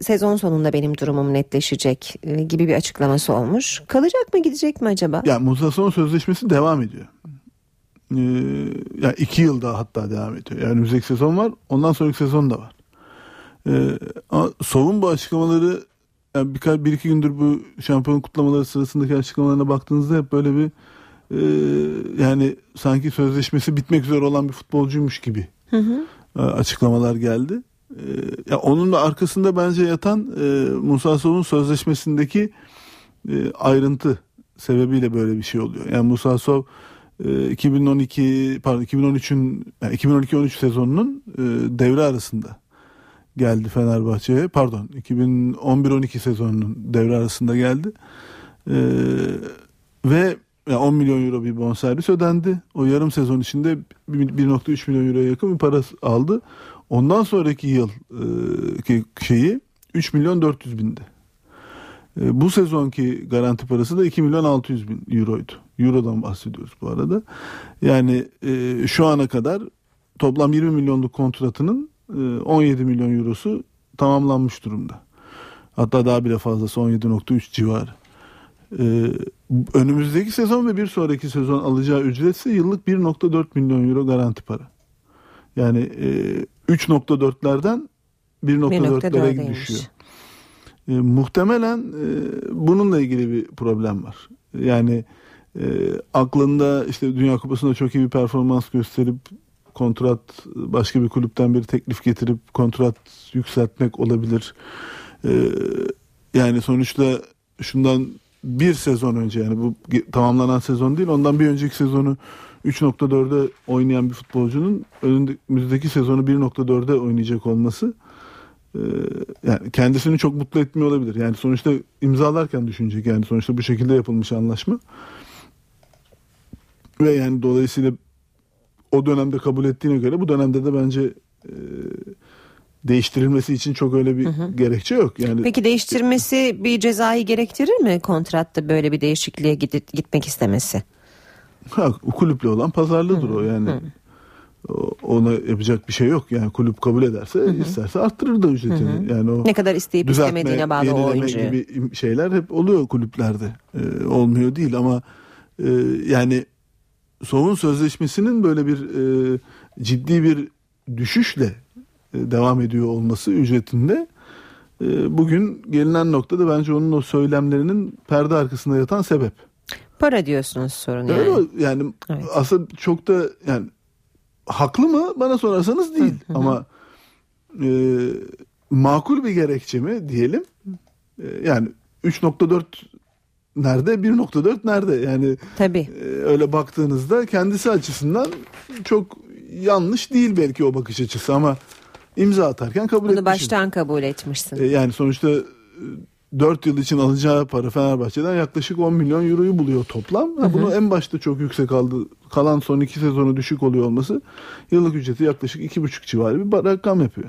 sezon sonunda benim durumum netleşecek e, gibi bir açıklaması olmuş. Kalacak mı gidecek mi acaba? Ya Musa Son sözleşmesi devam ediyor. Ee, yani iki yıl daha hatta devam ediyor. Yani önümüzdeki sezon var. Ondan sonraki sezon da var. Ee, Sov'un bu açıklamaları yani birkaç bir iki gündür bu şampiyon kutlamaları sırasındaki açıklamalarına baktığınızda hep böyle bir e, yani sanki sözleşmesi bitmek üzere olan bir futbolcuymuş gibi Hı hı. e, açıklamalar geldi. E, ya onun da arkasında bence yatan e, Musa Sov'un sözleşmesindeki e, ayrıntı sebebiyle böyle bir şey oluyor. Yani Musa Sov e, 2012 pardon 2013'ün yani 2012-13 sezonunun e, devre arasında geldi Fenerbahçe'ye. Pardon 2011-12 sezonunun devre arasında geldi. E, ve yani 10 milyon euro bir bonservis ödendi. O yarım sezon içinde 1.3 milyon euroya yakın bir para aldı. Ondan sonraki yıl e, ki şeyi 3 milyon 400 bindi. E, bu sezonki garanti parası da 2 milyon 600 bin euroydu. Euro'dan bahsediyoruz bu arada. Yani e, şu ana kadar toplam 20 milyonluk kontratının e, 17 milyon eurosu tamamlanmış durumda. Hatta daha bile fazlası 17.3 civarı. Ee, önümüzdeki sezon ve bir sonraki sezon alacağı ücretse yıllık 1.4 milyon euro garanti para. Yani e, 3.4'lerden 1.4'lere 1.4'deymiş. düşüyor. E, muhtemelen e, bununla ilgili bir problem var. Yani e, aklında işte Dünya Kupası'nda çok iyi bir performans gösterip kontrat başka bir kulüpten bir teklif getirip kontrat yükseltmek olabilir. E, yani sonuçta şundan bir sezon önce yani bu tamamlanan sezon değil ondan bir önceki sezonu 3.4'e oynayan bir futbolcunun önümüzdeki sezonu 1.4'e oynayacak olması e, yani kendisini çok mutlu etmiyor olabilir. Yani sonuçta imzalarken düşünecek yani sonuçta bu şekilde yapılmış anlaşma. Ve yani dolayısıyla o dönemde kabul ettiğine göre bu dönemde de bence e, değiştirilmesi için çok öyle bir gerekçe yok. Yani Peki değiştirmesi bir cezayı gerektirir mi kontratta böyle bir değişikliğe gidip, gitmek istemesi? Ha, kulüple olan pazarlığıdır o yani. O- Ona yapacak bir şey yok. Yani kulüp kabul ederse isterse arttırır da ücretini. Yani o Ne kadar isteyip düzeltme, istemediğine bağlı o oyuncuyu. gibi şeyler hep oluyor kulüplerde. Ee, olmuyor değil ama e, yani Sov'un sözleşmesinin böyle bir e, ciddi bir düşüşle devam ediyor olması ücretinde. E, bugün gelinen noktada bence onun o söylemlerinin perde arkasında yatan sebep. Para diyorsunuz sorun yani. Öyle yani aslında çok da yani haklı mı? Bana sorarsanız değil. Ama e, makul bir gerekçe mi diyelim? E, yani 3.4 nerede 1.4 nerede? Yani Tabii. e, öyle baktığınızda kendisi açısından çok yanlış değil belki o bakış açısı ama imza atarken kabul Bunu etmişim. baştan kabul etmişsin. E, yani sonuçta 4 yıl için alacağı para Fenerbahçe'den yaklaşık 10 milyon euroyu buluyor toplam. Ha, bunu en başta çok yüksek aldı. Kalan son iki sezonu düşük oluyor olması yıllık ücreti yaklaşık 2,5 civarı bir rakam yapıyor.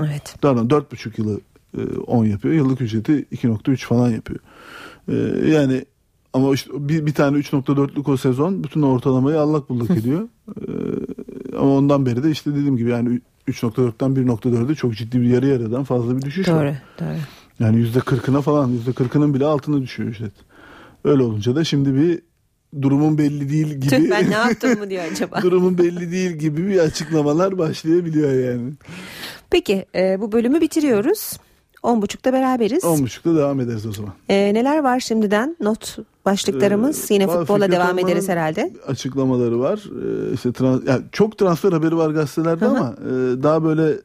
Evet. Pardon 4,5 yılı e, 10 yapıyor. Yıllık ücreti 2,3 falan yapıyor. E, yani ama işte bir, bir tane 3.4'lük o sezon bütün ortalamayı allak bullak ediyor. E, ama ondan beri de işte dediğim gibi yani 3.4'ten 1.4'e çok ciddi bir yarı yarıdan fazla bir düşüş Doğru, var. doğru. Yani yüzde kırkına falan yüzde kırkının bile altına düşüyor ücret. Öyle olunca da şimdi bir durumun belli değil gibi. Tüh ben ne yaptım mı diyor acaba? durumun belli değil gibi bir açıklamalar başlayabiliyor yani. Peki e, bu bölümü bitiriyoruz. 10.30'da beraberiz. 10.30'da devam ederiz o zaman. E, neler var şimdiden not başlıklarımız? Yine Ee, futbolla Fikret devam Orman'ın ederiz herhalde. Açıklamaları var. Ee, işte trans, yani çok transfer haberi var gazetelerde Hı hı. ama e, daha böyle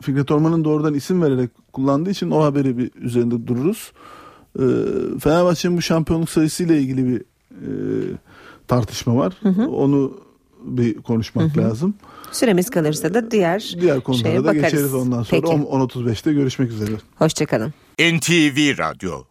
Fikret Orman'ın doğrudan isim vererek kullandığı için o haberi bir üzerinde dururuz. Ee, Fenerbahçe'nin bu şampiyonluk sayısıyla ilgili bir e, tartışma var. Onu bir konuşmak lazım. Süremiz kalırsa da diğer, Diğer konulara da bakarız. geçeriz ondan sonra. Peki. 10 10.35'te görüşmek üzere. Hoşçakalın. NTV Radyo